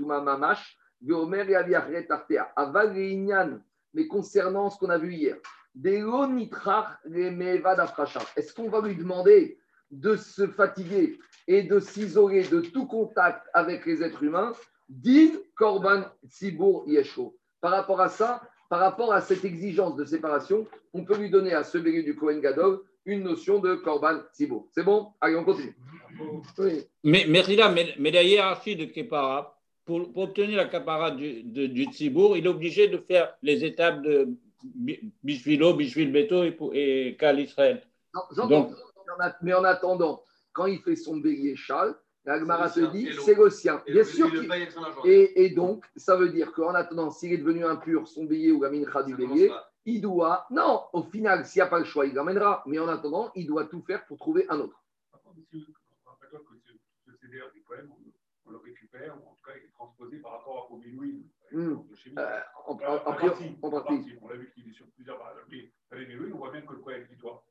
mamash, veomer artea. Mais concernant ce qu'on a vu hier, est-ce qu'on va lui demander de se fatiguer et de s'isoler de tout contact avec les êtres humains? Din Korban Tzibur Yesho. Par rapport à ça, par rapport à cette exigence de séparation, on peut lui donner à ce bélier du Kohen Gadol une notion de Korban C'est bon? Allez, on continue. Mais, mais, mais, mais la hiérarchie de Kepara, pour, pour obtenir la capara du, de- du Tzibour, il est obligé de faire les étapes de Bi- Bishvilo, Bishvil Beto et, et Kal Israël. Non, j'entends. Donc- Mais en attendant, quand il fait son bélier châle, la Gemara te C'est le dit c'est le sien. Et Bien sûr et. Et, et donc, ça veut dire qu'en attendant, s'il est devenu impur, son bélier ou la mincha du bélier, il doit. Non, au final, s'il n'y a pas le choix, il l'emmènera. Mais en attendant, il doit tout faire pour trouver un autre. Par contre, monsieur, rappelle-toi que ce, CDR du poème, on, on le récupère, ou en tout cas, il est transposé par rapport au chez lui. Euh, en, en- partie. On l'a vu qu'il est sur plusieurs bah, mais avec Bilouine, on voit bien que le Cohen, il doit,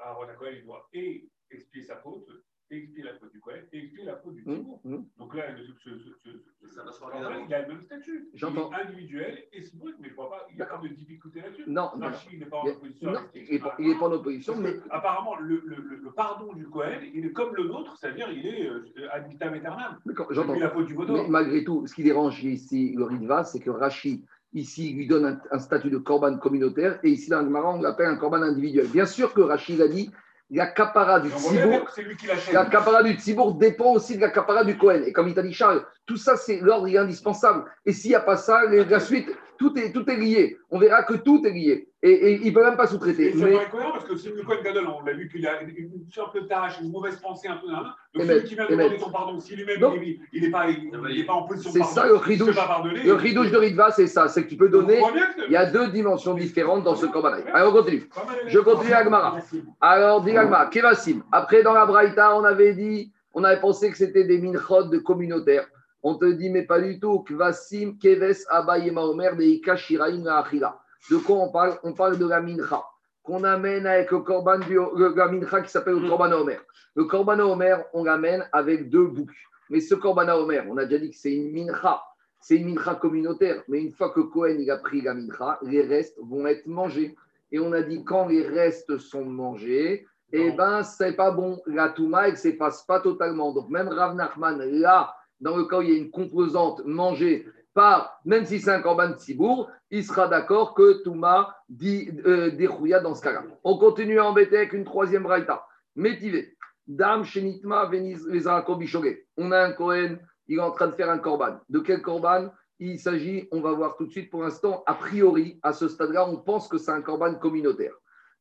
Aaron Cohen, il doit et expier sa faute, expier la faute du Cohen, et expier la faute du Hmm, Timour. hmm. Donc là, ce, ce, ce, Ça va se ce- regarder avant. il a le même statut. J'entends. Il est individuel et symbolique, mais je ne vois pas, il n'y a pas de difficulté là-dessus. Non, non. Rachid, il n'est pas en opposition. non, il n'est pas, en opposition, mais apparemment, le, le, le, le pardon du Cohen, il est comme le nôtre, c'est-à-dire il est euh, ad vitam aeternam. J'entends. La faute du Mais malgré tout, ce qui dérange ici le Ritva, c'est que Rashi, ici, lui donne un, un statut de corban communautaire, et ici, dans le Gemara, on l'appelle un corban individuel. Bien sûr que Rashi a dit la capara du Et on voit bien Tzibour, que c'est lui qui l'achète. la capara du Tzibour dépend aussi de la capara du Cohen. Et comme il t'a dit Charles, tout ça, c'est l'ordre indispensable. Et s'il n'y a pas ça, la suite, tout est, tout est lié. On verra que tout est lié. Et, et il ne peut même pas sous-traiter. c'est Mais parce que c'est le Cohen Gadol, on l'a vu qu'il a une, de tâche, une mauvaise pensée un peu. Hein. Donc Et celui qui vient demander son pardon, si lui-même il n'est pas, il, il est pas en position de C'est pardon, ça, le ridouche. le ridouche de Ritva, c'est ça. C'est que tu peux donner. Il y a deux dimensions différentes dans ce corban. Allez, on continue. Je continue à Gemara. Alors, dit Agma, Kevasim. Après, dans la Braïta, on avait dit, on avait pensé que c'était des minchot de communautaires. On te dit, mais pas du tout. Kvasim, Keves, Abaye, Maomer, de Ika, Shiraim, la Achila. De quoi on parle? On parle de la mincha qu'on amène avec le korban du, le- la mincha qui s'appelle le korban Omer. Le korban Omer, on l'amène avec deux boucs. Mais ce korban Omer, on a déjà dit que c'est une mincha. C'est une mincha communautaire. Mais une fois que Cohen il a pris la mincha, les restes vont être mangés. Et on a dit quand les restes sont mangés, eh ben, c'est pas bon. La Touma, elle ne s'efface pas totalement. Donc, même Rav Nachman, là, dans le cas où il y a une composante mangée même si c'est un korban Tzibour, il sera d'accord que Touma dit euh, dans ce cas-là. On continue à embêter avec une troisième braïta. Métivé. Dame Shenitma. On a un Kohen, il est en train de faire un korban. De quel korban il s'agit On va voir tout de suite. Pour l'instant, a priori, à ce stade-là, on pense que c'est un korban communautaire.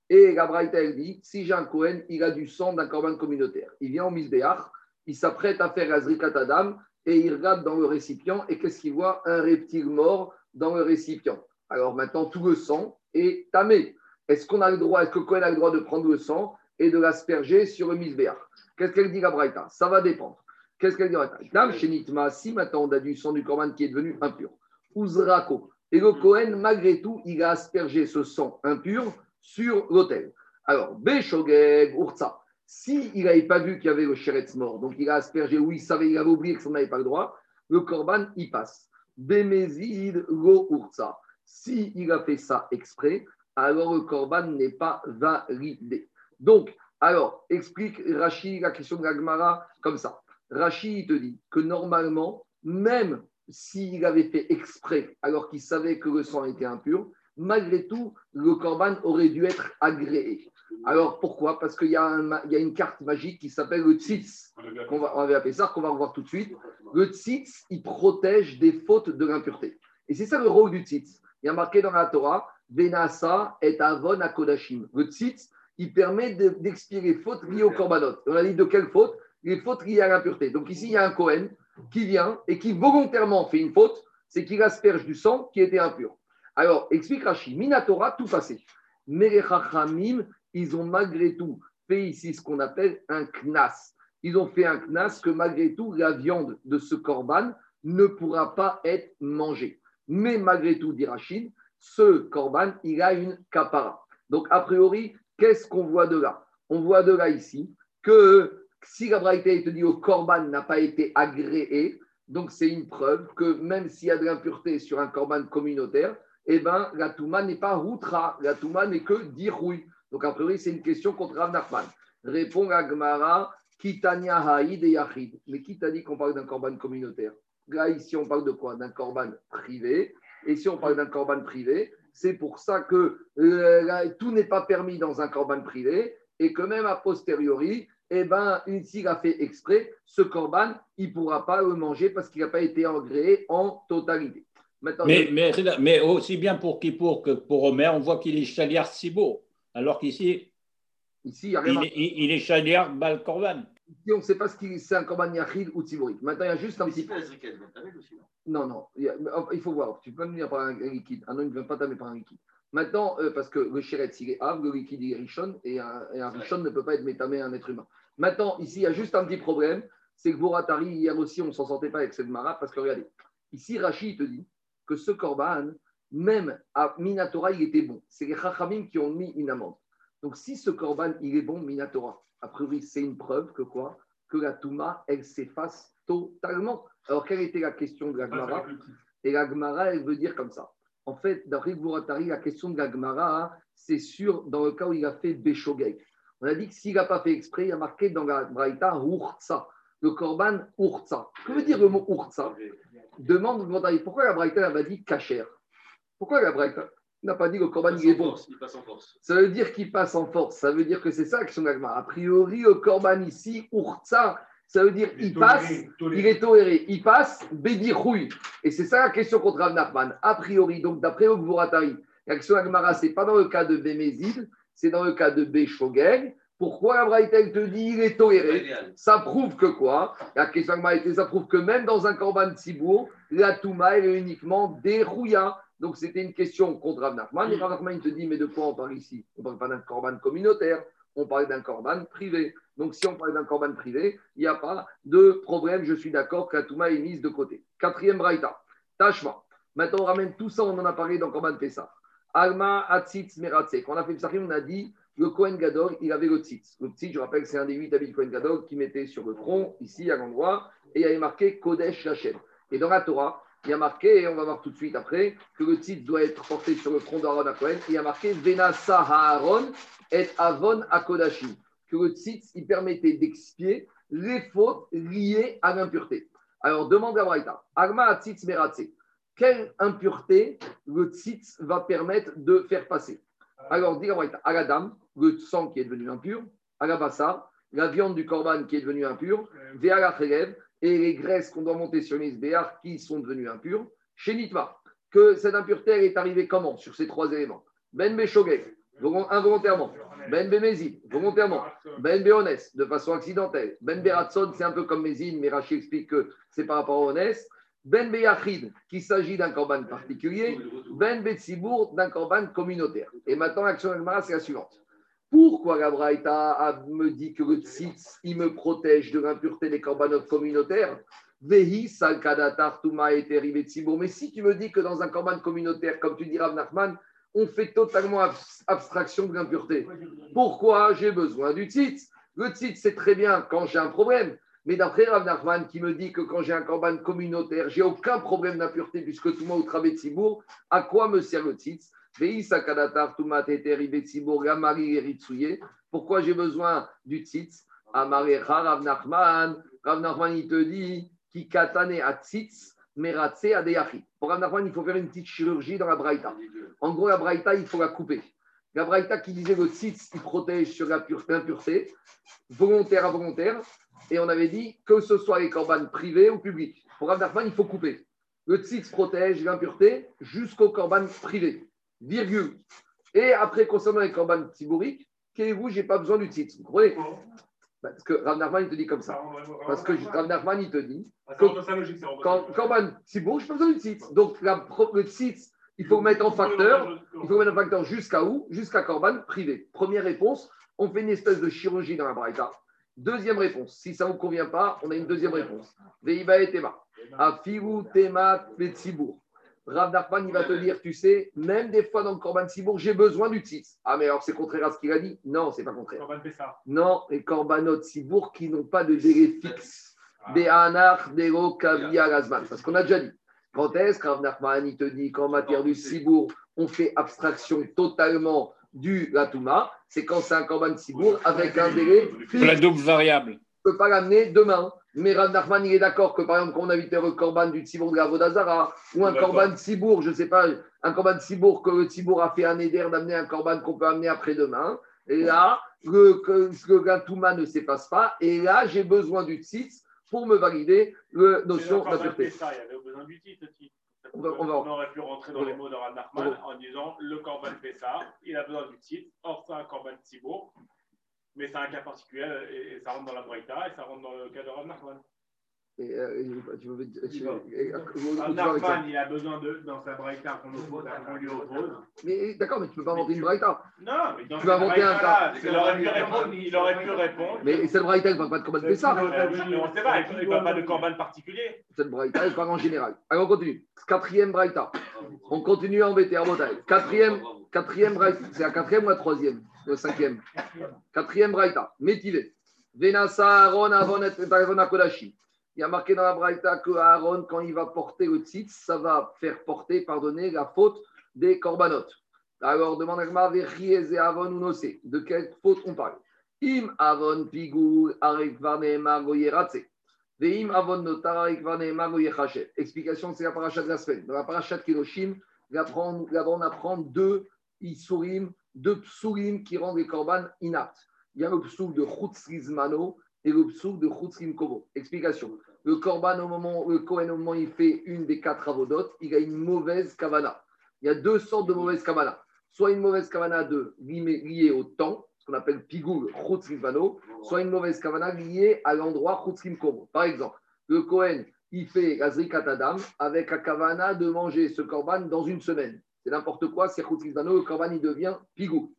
Et la Braïta, elle dit, si j'ai un Cohen, il a du sang d'un corban communautaire. Il vient au Misbéach, il s'apprête à faire Azrikat Adam, et il regarde dans le récipient, et qu'est-ce qu'il voit? Un reptile mort dans le récipient. Alors maintenant, tout le sang est tamé. Est-ce qu'on a le droit, est-ce que Cohen a le droit de prendre le sang et de l'asperger sur le Misbéach? Qu'est-ce qu'elle dit la Braïta? Ça va dépendre. Qu'est-ce qu'elle dit la Dame chez Nitma, si maintenant on a du sang du corban qui est devenu impur, Uzrako, et le Cohen, malgré tout, il a aspergé ce sang impur sur l'autel. Alors, Beshogeg, Urza, s'il n'avait pas vu qu'il y avait le chéretz mort, donc il a aspergé, oui, il savait, il avait oublié que ça n'avait pas le droit, le korban, il passe. Bemezid, Go, Urza. S'il a fait ça exprès, alors le korban n'est pas validé. Donc, alors, explique Rashi la question de la Gemara comme ça. Rashi, il te dit que normalement, même s'il avait fait exprès, alors qu'il savait que le sang était impur, malgré tout, le korban aurait dû être agréé. Alors pourquoi? Parce qu'il y, a une carte magique qui s'appelle le tzitz, qu'on va, on avait appelé ça, qu'on va revoir tout de suite. Le tzitz, il protège des fautes de l'impureté. Et c'est ça le rôle du tzitz. Il y a marqué dans la Torah, Venasa et Avon à Kodashim. Le tzitz, il permet de- d'expier les fautes liées au korbanot. On a dit de quelles fautes? Les fautes liées à l'impureté. Donc ici, il y a un Kohen qui vient et qui volontairement fait une faute, c'est qu'il asperge du sang qui était impur. Alors, explique Rashi, Minatora, tout passé. Mais les Chachamim, ils ont malgré tout fait ici ce qu'on appelle un knas. Ils ont fait un knas que malgré tout, la viande de ce korban ne pourra pas être mangée. Mais malgré tout, dit Rachid, ce korban, il a une kapara. Donc, a priori, qu'est-ce qu'on voit de là? On voit de là ici que si la Braïta te dit au korban n'a pas été agréé, donc c'est une preuve que même s'il y a de l'impureté sur un korban communautaire, eh ben, la Touma n'est pas routra, la Touma n'est que dirouille. Donc, a priori, c'est une question contre Rav Nachman. Répond la Gemara, Kitania Haïd et Yachid. Mais qui t'a dit qu'on parle d'un korban communautaire? Là, ici, on parle de quoi? D'un korban privé. Et si on parle d'un korban privé, c'est pour ça que euh, là, tout n'est pas permis dans un korban privé et que même a posteriori, eh ben, s'il a fait exprès, ce corban, il ne pourra pas le manger parce qu'il n'a pas été engréé en totalité. Maintenant, mais, mais, mais, aussi bien pour Kippour que pour Omer, on voit qu'il est chaliar Sibo, alors qu'ici, Ici, il, il, il, est chaliar Bal Corban. Ici, on ne sait pas si c'est un Corban Yachid ou Tziborik. Maintenant, il y a juste un petit. Non, non, il, faut voir. Tu peux pas venir par un, liquide. Un homme ne vient pas t'amener par un liquide. Maintenant, euh, parce que le chéret, il est le liquide, il est Richon, et un, et un Richon ne peut pas être métamé à un être humain. Maintenant, ici, il y a juste un petit problème. C'est que Boratari, hier aussi, on ne s'en sortait pas avec cette mara, parce que regardez, ici, Rachid te dit que ce Corban, même à Minatora, il était bon. C'est les Chachamim qui ont mis une amende. Donc, si ce korban, il est bon, Minatora, a priori, c'est une preuve que quoi? Que la Touma, elle s'efface totalement. Alors, quelle était la question de la Gemara? Et la Gemara, elle veut dire comme ça. En fait, d'après Gouratari, la question de la Gemara, c'est sûr dans le cas où il a fait Beshogeg. On a dit que s'il n'a pas fait exprès, il a marqué dans la Braïta Urtsa, le korban Urtsa. Que veut dire le mot Urtsa Demande pourquoi la Braïta n'a dit Kacher? Pourquoi la Braïta n'a pas dit que le Corban il est bon. il passe en force. Ça veut dire qu'il passe en force. Ça veut dire que c'est ça l'action d'Agma. A priori, le Corban ici, Urtsa, ça veut dire il, passe, il est toléré. Il passe, Bédirouille. Et c'est ça la question contre Rav Nachman. A priori, donc d'après Ogvuratari, l'action d'Agmara, ce n'est pas dans le cas de Bémézid, c'est dans le cas de Béchogeg. Pourquoi la Braïta te dit il est toléré Ça prouve que quoi La question d'Agmara, ça prouve que même dans un Corban Tibour, la Touma, elle est uniquement dérouilla. Donc, c'était une question contre Rav Nachman. Et Rav Nachman, il te dit, mais de quoi on parle ici? On ne parle pas d'un corban communautaire, on parle d'un corban privé. Donc, si on parle d'un corban privé, il n'y a pas de problème. Je suis d'accord que la est mise de côté. Quatrième braïta, Tashma. Maintenant, on ramène tout ça, on en a parlé dans Corban Pessah. Alma, Atzitz, Meratze. Quand on a fait Psachim, on a dit le Kohen Gadol, il avait le tzitz. Le tzitz, je rappelle, c'est un des huit habits du Kohen Gadol qui mettait sur le front, ici à l'endroit, et il y avait marqué Kodesh Hachem. Et dans la Torah, il y a marqué, et on va voir tout de suite après, que le titre doit être porté sur le front d'Aaron à Cohen. Il y a marqué Venasa Aaron et Avon Akodashi. Que le titre, il permettait d'expier les fautes liées à l'impureté. Alors, demande à Braïta, Agma Atzitz Meratse, quelle impureté le tzitz va permettre de faire passer? Alors, dit à la dame, le sang qui est devenu impur, à la bassa, la viande du corban qui est devenue impure, la et les graisses qu'on doit monter sur les béars qui sont devenues impures, chez Nitma, que cette impureté est arrivée comment Sur ces trois éléments? Ben Beshogeg, involontairement. Ben Bemezid, volontairement. Ben Beones, de façon accidentelle. Ben Beratson, c'est un peu comme Mézine, mais Rachid explique que c'est par rapport à Onès. Ben Beyachid, qu'il s'agit d'un corban particulier. Ben Betsibour, d'un corban communautaire. Et maintenant, l'action de c'est la suivante. Pourquoi la Braïta me dit que le tzitz, il me protège de l'impureté des corbanotes communautaires? Vehi Mais si tu me dis que dans un corban communautaire, comme tu dis Rav Nachman, on fait totalement abstraction de l'impureté. Pourquoi j'ai besoin du tzitz? Le tzitz, c'est très bien quand j'ai un problème. Mais d'après Rav Nachman qui me dit que quand j'ai un corban communautaire, j'ai aucun problème d'impureté puisque tout au travail de Tzibour, à quoi me sert le tzitz? Pourquoi j'ai besoin du tzitz? Rav Nachman, Rav Nachman, il te dit, qui katane a tzitz, adeyachi. Pour Rav Nachman, il faut faire une petite chirurgie dans la braïta. En gros, la braïta, il faut la couper. La braïta qui disait le tzitz, il protège sur l'impureté, volontaire à volontaire. Et on avait dit que ce soit les corbanes privés ou publics. Pour Rav Nachman, il faut couper. Le tzitz protège l'impureté jusqu'au corban privé virgule. Et après, concernant les corbanes tibouriques, qu'est-vous, j'ai pas besoin du titre. Vous comprenez? Parce que Rav Nachman, il te dit comme ça. Parce que Rav Nachman, il te dit que quand corban tibour, je n'ai pas besoin du titre. Donc, la, le titre, il faut mettre en facteur, il faut mettre en facteur jusqu'à où? Jusqu'à corban privé. Première réponse, on fait une espèce de chirurgie dans la braïta. Deuxième réponse, si ça ne vous convient pas, on a une deuxième réponse. Veiba et Tema. Afiru Tema Petsibour. Rav Nachman, il va te dire, tu sais, même des fois dans le Corban Sibour, j'ai besoin du tzitz. Ah, mais alors c'est contraire à ce qu'il a dit? Non, c'est pas contraire. Non, les Corbanot Sibour qui n'ont pas de délai fixe. Anar, des Kavia, Parce qu'on a déjà dit. Quand est-ce que Rav Nachman, il te dit qu'en matière du Sibour, on fait abstraction totalement du Latouma C'est quand c'est un Corban Sibour avec un délai fixe. La double variable. ne peux pas l'amener demain. Mais Rav Nachman, il est d'accord que, par exemple, quand on a le corban du Tzibour de la Vodazara, ou un corban Tzibour, je ne sais pas, un corban Tzibour que le Tzibour a fait un éder d'amener un corban qu'on peut amener après-demain, et là, le, que, le ne s'efface pas. Et là, j'ai besoin du tzitz pour me valider la notion d'impureté. Il y avait besoin du tzitz aussi. On, on, aurait pu rentrer dans les mots de Rad en disant le Corban fait ça, il a besoin du tzitz, or c'est un Corban Tzibour, mais c'est un cas particulier et, ça rentre dans la Braïta et ça rentre dans le cas de Rad et, euh, tu veux, tu, Narvan, il a besoin de, dans sa braïta qu'on lui oppose. Mais d'accord, mais tu peux pas inventer une braïta. Non, mais dans tu vas inventer un cas. Il aurait pu répondre. Il aurait pu répondre. Mais cette braïta, elle ne parle pas de Corban Pessah. On ne sait pas, il ne parle pas de Corban particulier. Cette braïta, elle parle en général. Allez, on continue. Quatrième braïta. On continue à embêter à Quatrième, quatrième braïta. C'est la quatrième ou la troisième? Le cinquième. Quatrième braïta. Métivé. Venasa Aaron Avonet Kodashi il y a marqué dans la Braïta que Aaron, quand il va porter le tzitz, ça va faire porter, pardonner la faute des korbanot. Alors, demande à Aaron ou Nosé. De quelle faute on parle? Im Notar. Explication, c'est la parachat de la semaine. Dans la parachat de Kiloshim, on apprend deux Isurim, deux psurim qui rendent les korban inaptes. Il y a le psoul de Chutzrizmano et le psouk de Chutzrim Kobo. Explication. Le Korban, au moment, le Kohen, au moment il fait une des quatre avodotes, il a une mauvaise kavana. Il y a deux sortes de mauvaises kavana. Soit une mauvaise kavana de, liée au temps, ce qu'on appelle pigoul, Chutzrim Vano, soit une mauvaise kavana liée à l'endroit Chutzrim Kobo. Par exemple, le Kohen, il fait Azrikat Adam avec la kavana de manger ce Korban dans une semaine. C'est n'importe quoi, c'est Chutzrim Vano, le Korban, il devient pigoul.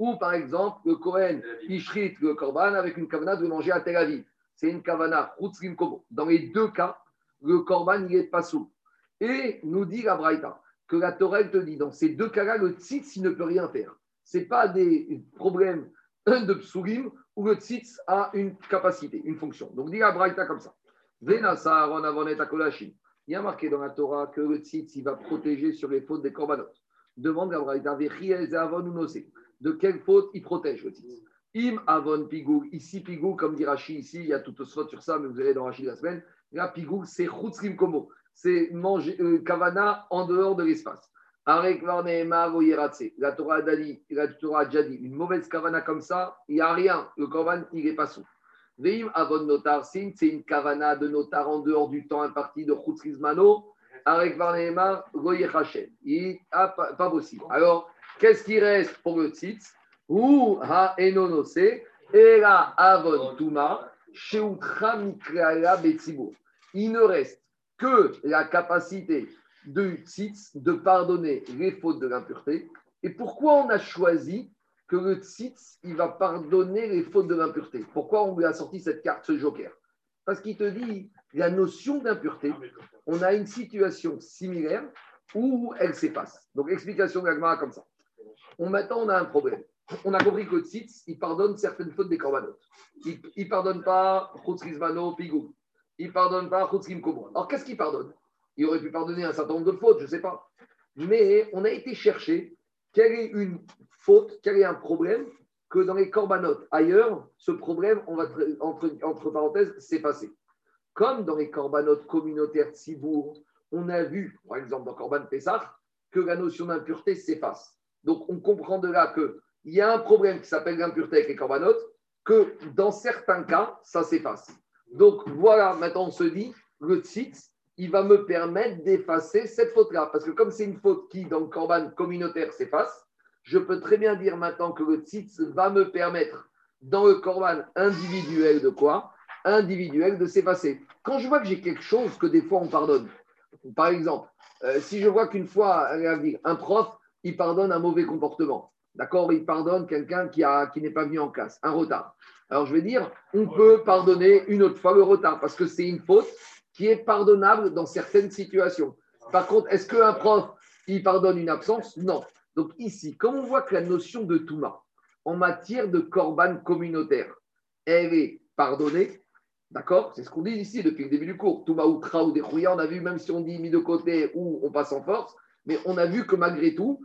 Ou par exemple, le Kohen, il le Korban avec une kavana de manger à Tel Aviv. C'est une kavana, Kobo. Dans les deux cas, le Korban, il est pas sous. Et nous dit la Braïta que la Torah te dit dans ces deux cas-là, le tzitz, il ne peut rien faire. Ce n'est pas des problèmes de psurim où le tzitz a une capacité, une fonction. Donc, dit la Braïta comme ça. Il y a marqué dans la Torah que le tzitz, il va protéger sur les fautes des korbanot. Demande la Braïta, de quelle faute il protège le titre Im avon pigou. Ici, pigou, comme dit Rashi, ici, il y a tout ce sur ça, mais vous verrez dans Rashi la semaine. Là, pigou, c'est chutzrim komo. C'est manger euh, kavana en dehors de l'espace. Arek La Torah dit, la Torah a dit, une mauvaise kavana comme ça, il n'y a rien. Le kavan, il n'est pas sous. Veim avon notar sin, c'est une kavana de notar en dehors du temps imparti de chutzrizmano. Arek varneema goyerachet. Il pas, pas possible. Alors, Qu'est-ce qui reste pour le tzitz? Ou ha enonose, era avon tuma, Il ne reste que la capacité du tzitz de pardonner les fautes de l'impureté. Et pourquoi on a choisi que le tzitz, il va pardonner les fautes de l'impureté? Pourquoi on lui a sorti cette carte, ce joker? Parce qu'il te dit, la notion d'impureté, on a une situation similaire où elle s'efface. Donc, explication de la comme ça. Maintenant, on a un problème. On a compris que le tzitz, il pardonne certaines fautes des corbanotes. Il ne pardonne pas Chutzrizmano, Pigou. Il ne pardonne pas Kobra. Alors, qu'est-ce qu'il pardonne? Il aurait pu pardonner un certain nombre de fautes, je ne sais pas. Mais on a été chercher quelle est une faute, quel est un problème que dans les corbanotes ailleurs, ce problème, on va entre, parenthèses, s'effacer. Comme dans les corbanotes communautaires Tzibour, on a vu, par exemple dans Corban Pessah, que la notion d'impureté s'efface. Donc, on comprend de là qu'il y a un problème qui s'appelle l'impureté avec les corbanotes, que dans certains cas, ça s'efface. Donc, voilà, maintenant on se dit, le tzitz, il va me permettre d'effacer cette faute-là. Parce que comme c'est une faute qui, dans le corban communautaire, s'efface, je peux très bien dire maintenant que le tzitz va me permettre, dans le corban individuel de quoi? Individuel de s'effacer. Quand je vois que j'ai quelque chose que des fois on pardonne, par exemple, euh, si je vois qu'une fois, un prof, il pardonne un mauvais comportement. D'accord? Il pardonne quelqu'un qui, qui n'est pas venu en classe, un retard. Alors je vais dire, on peut pardonner une autre fois le retard parce que c'est une faute qui est pardonnable dans certaines situations. Par contre, est-ce qu'un prof, il pardonne une absence? Non. Donc ici, comme on voit que la notion de Touma, en matière de corban communautaire, elle est pardonnée, d'accord? C'est ce qu'on dit ici depuis le début du cours. Touma ou Tra ou on a vu, même si on dit mis de côté ou on passe en force, mais on a vu que malgré tout,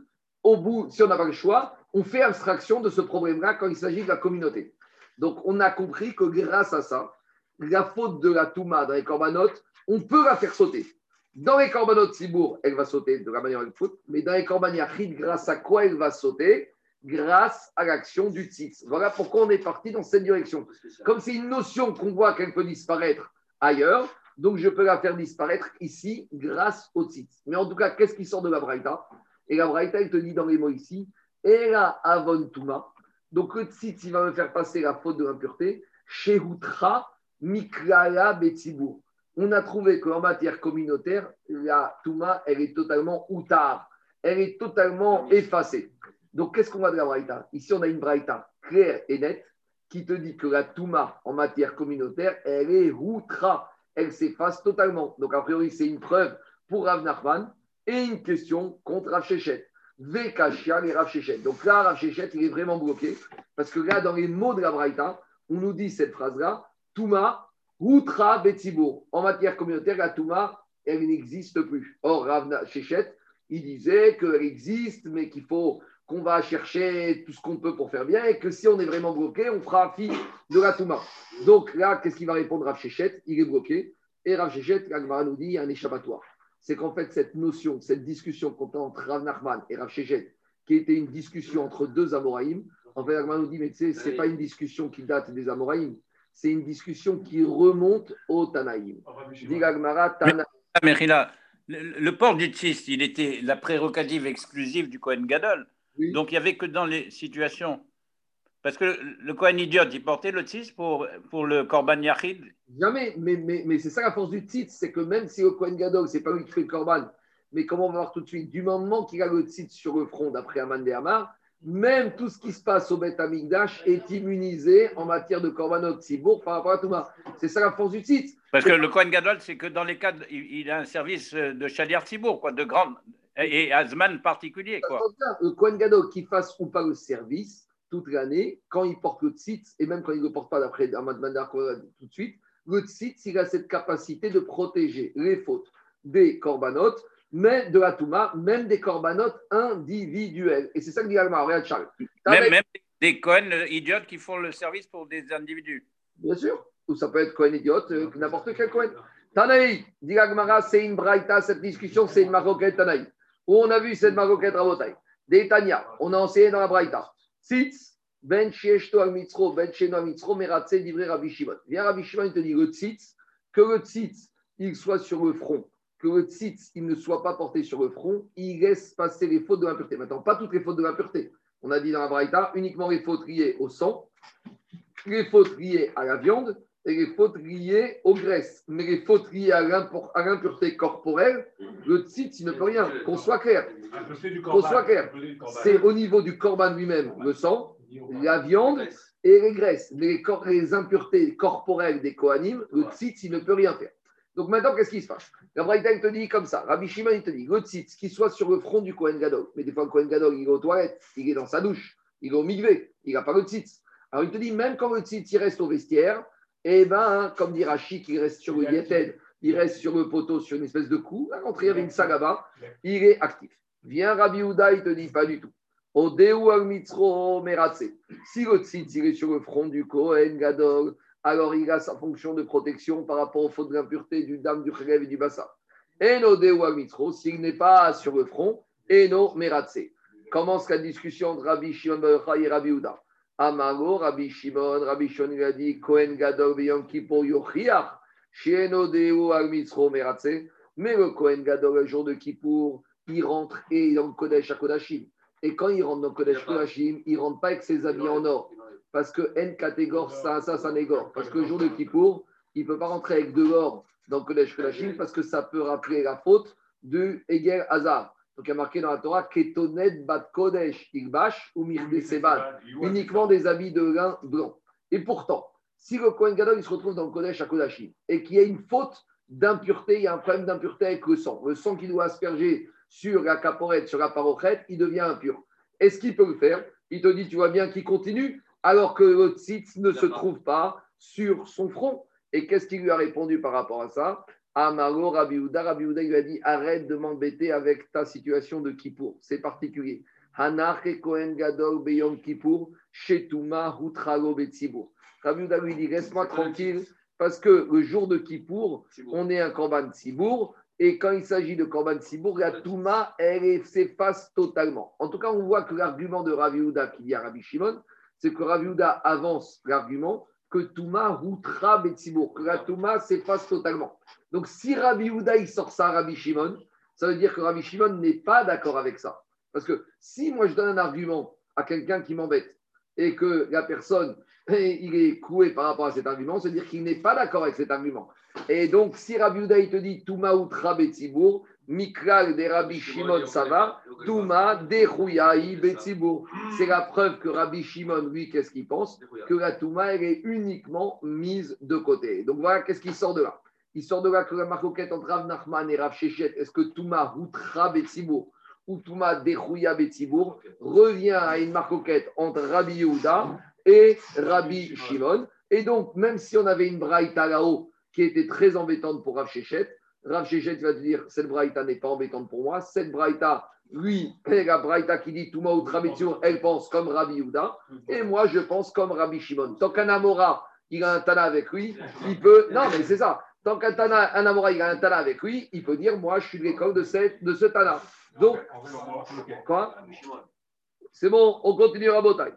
au bout, si on n'a pas le choix, on fait abstraction de ce problème-là quand il s'agit de la communauté. Donc, on a compris que grâce à ça, la faute de la Touma dans les corbanotes, on peut la faire sauter. Dans les corbanotes Sibour, elle va sauter de la manière elle faut, mais dans les corban grâce à quoi elle va sauter? Grâce à l'action du tzitz. Voilà pourquoi on est parti dans cette direction. Comme c'est une notion qu'on voit qu'elle peut disparaître ailleurs, donc je peux la faire disparaître ici grâce au tzitz. Mais en tout cas, qu'est-ce qui sort de la braïta? Et la braïta, il te dit dans les mots ici, Era avon tuma. Donc le tzitz, il va me faire passer la faute de l'impureté. Shehutra miklala betzibur. On a trouvé qu'en matière communautaire, la Touma, elle est totalement outar. Elle est totalement effacée. Donc, qu'est-ce qu'on va de la Braïta? Ici, on a une Braïta claire et nette qui te dit que la Touma, en matière communautaire, elle est outra. Elle s'efface totalement. Donc, a priori, c'est une preuve pour Rav Nachman et une question contre Rav Shechet. Vekashia et Rav Shechet. Donc là, Rav Shechet, il est vraiment bloqué parce que là, dans les mots de la Braïta, on nous dit cette phrase-là Touma, Outra Betsibour. En matière communautaire, la Touma, elle n'existe plus. Or, Rav Shechet, il disait qu'elle existe, mais qu'il faut qu'on va chercher tout ce qu'on peut pour faire bien et que si on est vraiment bloqué, on fera fi de la Touma. Donc là, qu'est-ce qu'il va répondre Rav Shechet? Il est bloqué. Et Rav Shechet, Agmara nous dit, y a un échappatoire. C'est qu'en fait, cette notion, cette discussion qu'on entre Rav Nachman et Rav qui était une discussion entre deux Amoraïm, en fait, Agmara nous dit, mais tu sais, ce n'est pas une discussion qui date des Amoraïm, c'est une discussion qui remonte au Tanaïm. Dit Agmara, Tanaïm. Le, port du tzist, il était la prérogative exclusive du Kohen Gadol. Donc, il n'y avait que dans les situations. Parce que le Kohen idiote, il portait le tzist pour, pour le Korban Yachid Jamais. Mais, mais, mais c'est ça la force du tzist, c'est que même si le Kohen Gadol, c'est pas lui qui fait le Korban, mais comment on va voir tout de suite, du moment qu'il a le tzist sur le front, d'après Aman de Hamar, même tout ce qui se passe au Beth Amikdash est immunisé en matière de Korbanot Tzibour par rapport à Touma. C'est ça la force du tzitz. Parce que le Kohen Gadol, c'est que dans les cas, il a un service de Chaliar Tzibour, quoi, de grande et Azman particulier. Quoi. Le Kohen Gadol qui fasse ou pas le service toute l'année, quand il porte le tzitz, et même quand il ne le porte pas d'après Ahmad tout de suite, le tzitz, il a cette capacité de protéger les fautes des corbanotes, mais de la Touma, même des corbanotes individuels. Et c'est ça que dit Alma, regarde Charles. Même, même, des Kohen idiotes qui font le service pour des individus. Bien sûr. Ou ça peut être Kohen idiote, euh, n'importe quel Kohen. Tanaï, dit Agmara, c'est une braïta, cette discussion, c'est une maroquette Tanaï. Où on a vu cette maroquette Rabotai? Des Tania, on a enseigné dans la braïta. Sitz, ben shieshto al mitzro, ben sheno al mitzro, meratse livré Rabbi. Viens Rabbi Shimon, il te dit le tzitz, que le tzitz, il soit sur le front, que le tzitz, il ne soit pas porté sur le front, il laisse passer les fautes de l'impureté. Maintenant, pas toutes les fautes de l'impureté. On a dit dans la braïta, uniquement les fautes liées au sang, les fautes liées à la viande et les fautes liées aux graisses. Mais les fautes liées à l'impureté corporelle, le tzitz, il ne peut rien. Qu'on soit clair. Qu'on soit clair. C'est au niveau du corban lui-même, le sang, la viande et les graisses. Mais les, les impuretés corporelles des Kohanim, le tzitz, il ne peut rien faire. Donc maintenant, qu'est-ce qui se passe? La Braïta, te dit comme ça. Rabbi Shimon, il te dit le tzitz, qui soit sur le front du Kohen Gadol. Mais des fois, le Kohen Gadol, il est aux toilettes, il est dans sa douche, il est au migvé, il n'a pas le tzitz. Alors il te dit, même quand le tzitz, il reste au vestiaire, eh bien, comme dit Rachid, il reste sur le diétède, il reste sur le poteau, sur une espèce de cou. À l'entrée, il y avait une sagaba, il est actif. Viens Rabbi Houda, il te dit pas du tout. al mitzro Si le tzitz, il est sur le front du Kohen Gadol, alors il a sa fonction de protection par rapport aux fautes d'impureté du dame, du khrev et du bassa. Et no al mitro, s'il n'est pas sur le front, et no meratse. Commence la discussion entre Rabbi Shimon et Rabbi Houda. Amago, Rabbi Shimon, Rabbi Shimon lui a dit Kohen Gadol Yom Kippur Yochiach, Shieno Deu al Meratse. Mais le Kohen Gadol, le jour de Kippour, il rentre et il est le Kodesh à Kodashim. Et quand il rentre dans le Kodesh Kodashim, il ne rentre pas avec ses habits en or. Parce que N catégore ça, ça, ça négore. Parce que le jour de Kippour, il ne peut pas rentrer avec de l'or dans le Kodesh Kodashim parce que ça peut rappeler la faute du Eger Hazar. Donc il y a marqué dans la Torah Ketonet Bat Kodesh ou uniquement des habits de lin blanc. Et pourtant, si le Kohen Gadol il se retrouve dans le Kodesh à Kodashim et qu'il y a une faute d'impureté, il y a un problème d'impureté avec le sang, le sang qui doit asperger sur la caporette, sur la parochette, il devient impur. Est-ce qu'il peut le faire Il te dit, tu vois bien qu'il continue, alors que le tzitz ne se trouve pas sur son front. Et qu'est-ce qu'il lui a répondu par rapport à ça? Amaro Rabbi Rabbi lui a dit arrête de m'embêter avec ta situation de Kippour. C'est particulier. Hanach et Kohen Gadol Beyom Kippour, Shetuma Hutrago Betzibur. Rabbi lui dit laisse-moi tranquille parce que le jour de Kippour, on est un Korban Tzibour Et quand il s'agit de Korban Sibour, la Touma, elle s'efface totalement. En tout cas, on voit que l'argument de Ravi Houda qui dit à Rabbi Shimon, c'est que Ravi Houda avance l'argument que Touma routra Betsibour, que la Touma s'efface totalement. Donc, si Rabbi Houda il sort ça à Rabbi Shimon, ça veut dire que Rabbi Shimon n'est pas d'accord avec ça. Parce que si moi je donne un argument à quelqu'un qui m'embête et que la personne il est coué par rapport à cet argument, c'est dire qu'il n'est pas d'accord avec cet argument. Et donc, si Rabbi Houda il te dit Touma outra Betsibour, Mikral de Rabbi Shimon ça va, Touma de Betsibour. C'est la preuve que Rabbi Shimon, lui, qu'est-ce qu'il pense Que la Touma, elle est uniquement mise de côté. Donc voilà, qu'est-ce qui sort de là? Il sort de là que la marcoquette entre Rav Nachman et Rav Shechet, est-ce que Touma outra Betsibour ou Touma de Betsibour revient à une marcoquette entre Rabbi Yehuda et Rabbi Shimon. Et donc, même si on avait une braïta là-haut qui était très embêtante pour Rav Shechet, Rav Shechet va te dire cette braïta n'est pas embêtante pour moi. Cette braïta, lui, la braïta qui dit Touma ou elle pense comme Rabbi Yehuda. Et moi, je pense comme Rabbi Shimon. Tant qu'un Amora, il a un Tana avec lui, il peut. Non, mais c'est ça. Tant qu'un Tana, un Amora, il a un Tana avec lui, il peut dire Moi, je suis de l'école de, de ce Tana. Donc, quoi C'est bon, on continue à Botaï.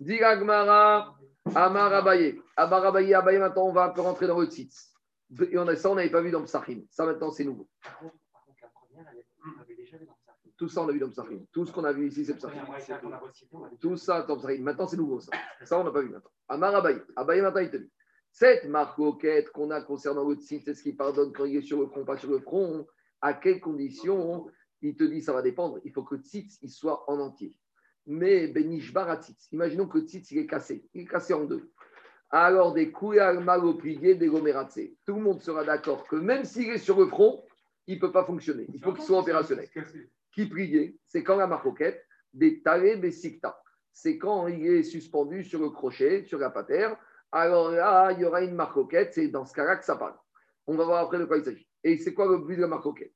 Diragmara, Amar Abaye. Amar Abaye, Abaye, maintenant on va un peu rentrer dans le site. Et on a, ça, on n'avait pas vu dans Psachim. Ça, maintenant, c'est nouveau. Tout ça, on a vu dans Psachim. Tout ce qu'on a vu ici, c'est Psachim. Tout ça, dans Psachim. Maintenant, c'est nouveau, ça. Ça, on n'a pas vu maintenant. Amar Abaye. Abaye, maintenant, il te dit. Cette marque quête qu'on a concernant le site, c'est ce qui pardonne quand il est sur le front, pas sur le front. À quelles conditions? Il te dit, ça va dépendre. Il faut que le site, il soit en entier mais Benish Baratzitz. Imaginons que le tzitz, il est cassé. Il est cassé en deux. Alors, des Kouyal Maloplié, des Gomeratse. Tout le monde sera d'accord que même s'il est sur le front, il ne peut pas fonctionner. Il faut qu'il soit opérationnel. Qui priait C'est quand la marcoquette, des Talé Besikta. C'est quand il est suspendu sur le crochet, sur la patère. Alors là, il y aura une marcoquette. C'est dans ce cas-là que ça parle. On va voir après de quoi il s'agit. Et c'est quoi le but de la marcoquette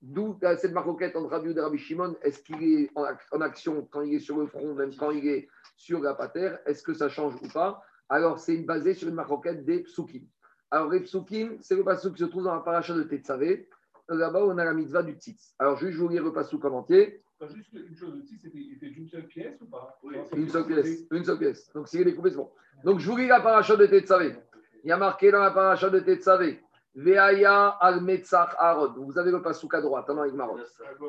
D'où cette marcoquette entre Rabbi et Rabbi Shimon Est-ce qu'il est en action quand il est sur le front, même quand il est sur la patère? Est-ce que ça change ou pas? Alors, c'est basé sur une marcoquette des psukim. Alors, les psukim, c'est le pasouk qui se trouve dans la paracha de Tetzavé. Là-bas, on a la mitzvah du tzitz. Alors, juste, je vous lire le pasouk en entier. Juste une chose, le tzitz, c'était d'une seule pièce ou pas? Une seule pièce. Une seule pièce. Donc, s'il est découpé, c'est bon. Donc, je vous lis la paracha de Tetzavé. Il y a marqué dans la paracha de Tetzavé Veaya al Aaron. Vous avez le pasouk à droite, hein,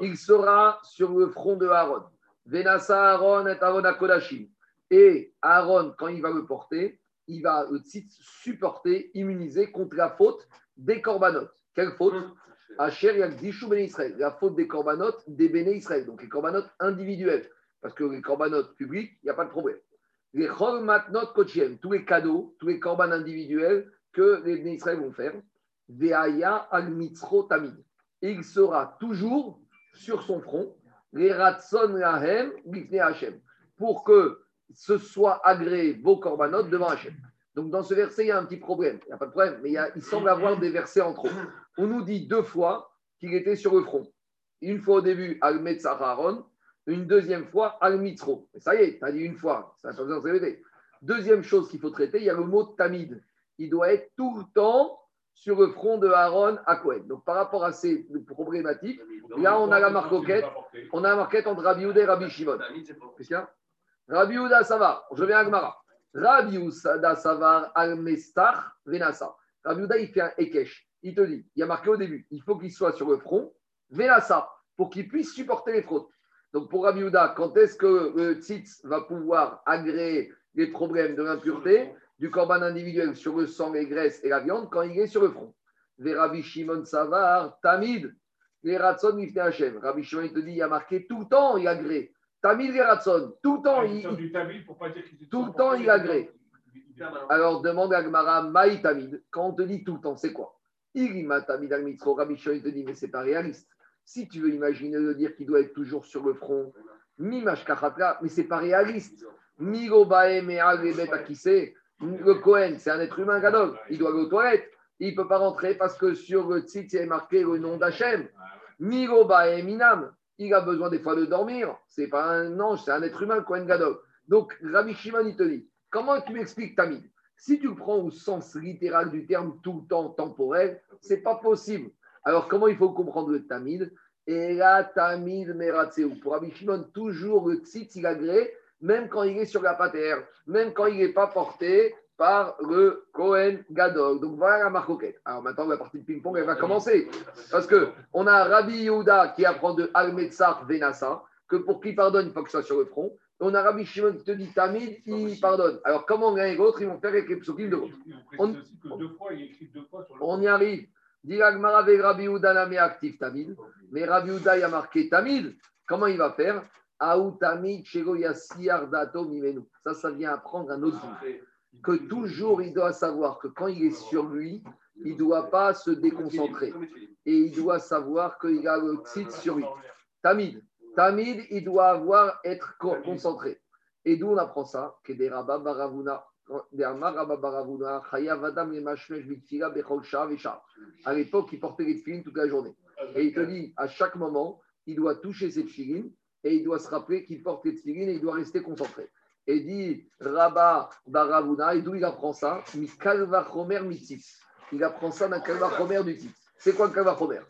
Il sera sur le front de Aaron. Venasa Aaron et Aaron Kodashim. Et Aaron, quand il va le porter, il va le supporter, immuniser contre la faute des corbanotes. Quelle faute Asher Ben Israël. La faute des corbanotes des Béné Israël. Donc les corbanotes individuels. Parce que les corbanotes publics, il n'y a pas de problème. Les Chol Matnot tous les cadeaux, tous les corbanes individuels que les Béné Israël vont faire. Veaya al mitzro tamid. Il sera toujours sur son front, les ratson lahem Hashem, pour que ce soit agréé vos corbanotes devant Hashem. Donc dans ce verset, il y a un petit problème. Il n'y a pas de problème, mais il, semble avoir des versets en trop. On nous dit deux fois qu'il était sur le front. Une fois au début, al Aaron, une deuxième fois, al mitzro. Ça y est, tu as dit une fois, ça n'a pas besoin de répéter. Deuxième chose qu'il faut traiter, il y a le mot tamid. Il doit être tout le temps sur le front de Aaron à Cohen. Donc par rapport à ces problématiques, là on a la marquette, on a la marquette entre Rabbi Ouda et Rabbi Shimon. Rabbi Ouda, ça va, je viens à Gmara. Rabbi Ouda, ça va, al-Mestach, Venasa. Rabbi Ouda, il fait un Ekech. Il te dit, il y a marqué au début, il faut qu'il soit sur le front, Venasa, pour qu'il puisse supporter les fraudes. Donc pour Rabbi Ouda, quand est-ce que le tzitz va pouvoir agréer les problèmes de l'impureté du corban individuel sur le sang, les graisses et la viande quand il est sur le front? Rabbi Shimon Savar, Tamid, les Ratson. Rabbi Shimon, il te dit, il a marqué tout le temps, il a gré. Tamid les Ratson, tout le temps, ah, il, tout le temps, il a gré. Alors demande à Gmara, Maï Tamid, quand on te dit tout le temps, c'est quoi? Irima Tamid al Mitro, Rabbi te dit, mais c'est pas réaliste. Si tu veux imaginer de dire qu'il doit être toujours sur le front, Mimash Kachatra, mais c'est pas réaliste. Migo Bae qui sait le Cohen, c'est un être humain gadol. Il doit aller aux toilettes. Il ne peut pas rentrer parce que sur le site, il est marqué le nom d'Hachem. Miroba et Minam. Il a besoin des fois de dormir. C'est pas un ange, c'est un être humain, Cohen Gadol. Donc, Rabbi Shimon, il te dit comment tu m'expliques Tamid Si tu le prends au sens littéral du terme tout le temps temporel, c'est pas possible. Alors, comment il faut comprendre le tamid Et la tamid meratseu. Pour Rabbi Shimon, toujours le tzitz, il agrée, même quand il est sur la patère, même quand il n'est pas porté par le Kohen Gadol. Donc voilà la marcoquette. Alors maintenant, la partie de ping-pong, elle va commencer. Parce qu'on a Rabbi Yehuda qui apprend de Al-Metzar Venassa, que pour qu'il pardonne, il faut que ce soit sur le front. On a Rabbi Shimon qui te dit Tamid, il pardonne. Alors comment l'un et l'autre, ils vont faire avec les psokim de l'autre on, on y arrive. Dit Rabbi Yehuda actif Tamid. Mais Rabbi Yehuda, il a marqué Tamid. Comment il va faire? Tamid, Ça, ça vient apprendre un autre que toujours il doit savoir que quand il est sur lui, il ne doit pas se déconcentrer. Et il doit savoir qu'il a le titre sur lui. Tamid. Tamid, il doit avoir, être concentré. Et d'où on apprend ça? Que des rabbins baravuna. À l'époque, il portait les filines toute la journée. Et il te dit, à chaque moment, il doit toucher ses filines et il doit se rappeler qu'il porte les filines et il doit rester concentré. Et dit Rabba Baravuna, et d'où il apprend ça? Mikalvachomer mitzitz. Il apprend ça d'un kalvachomer du tzitz. C'est quoi le kalvachomer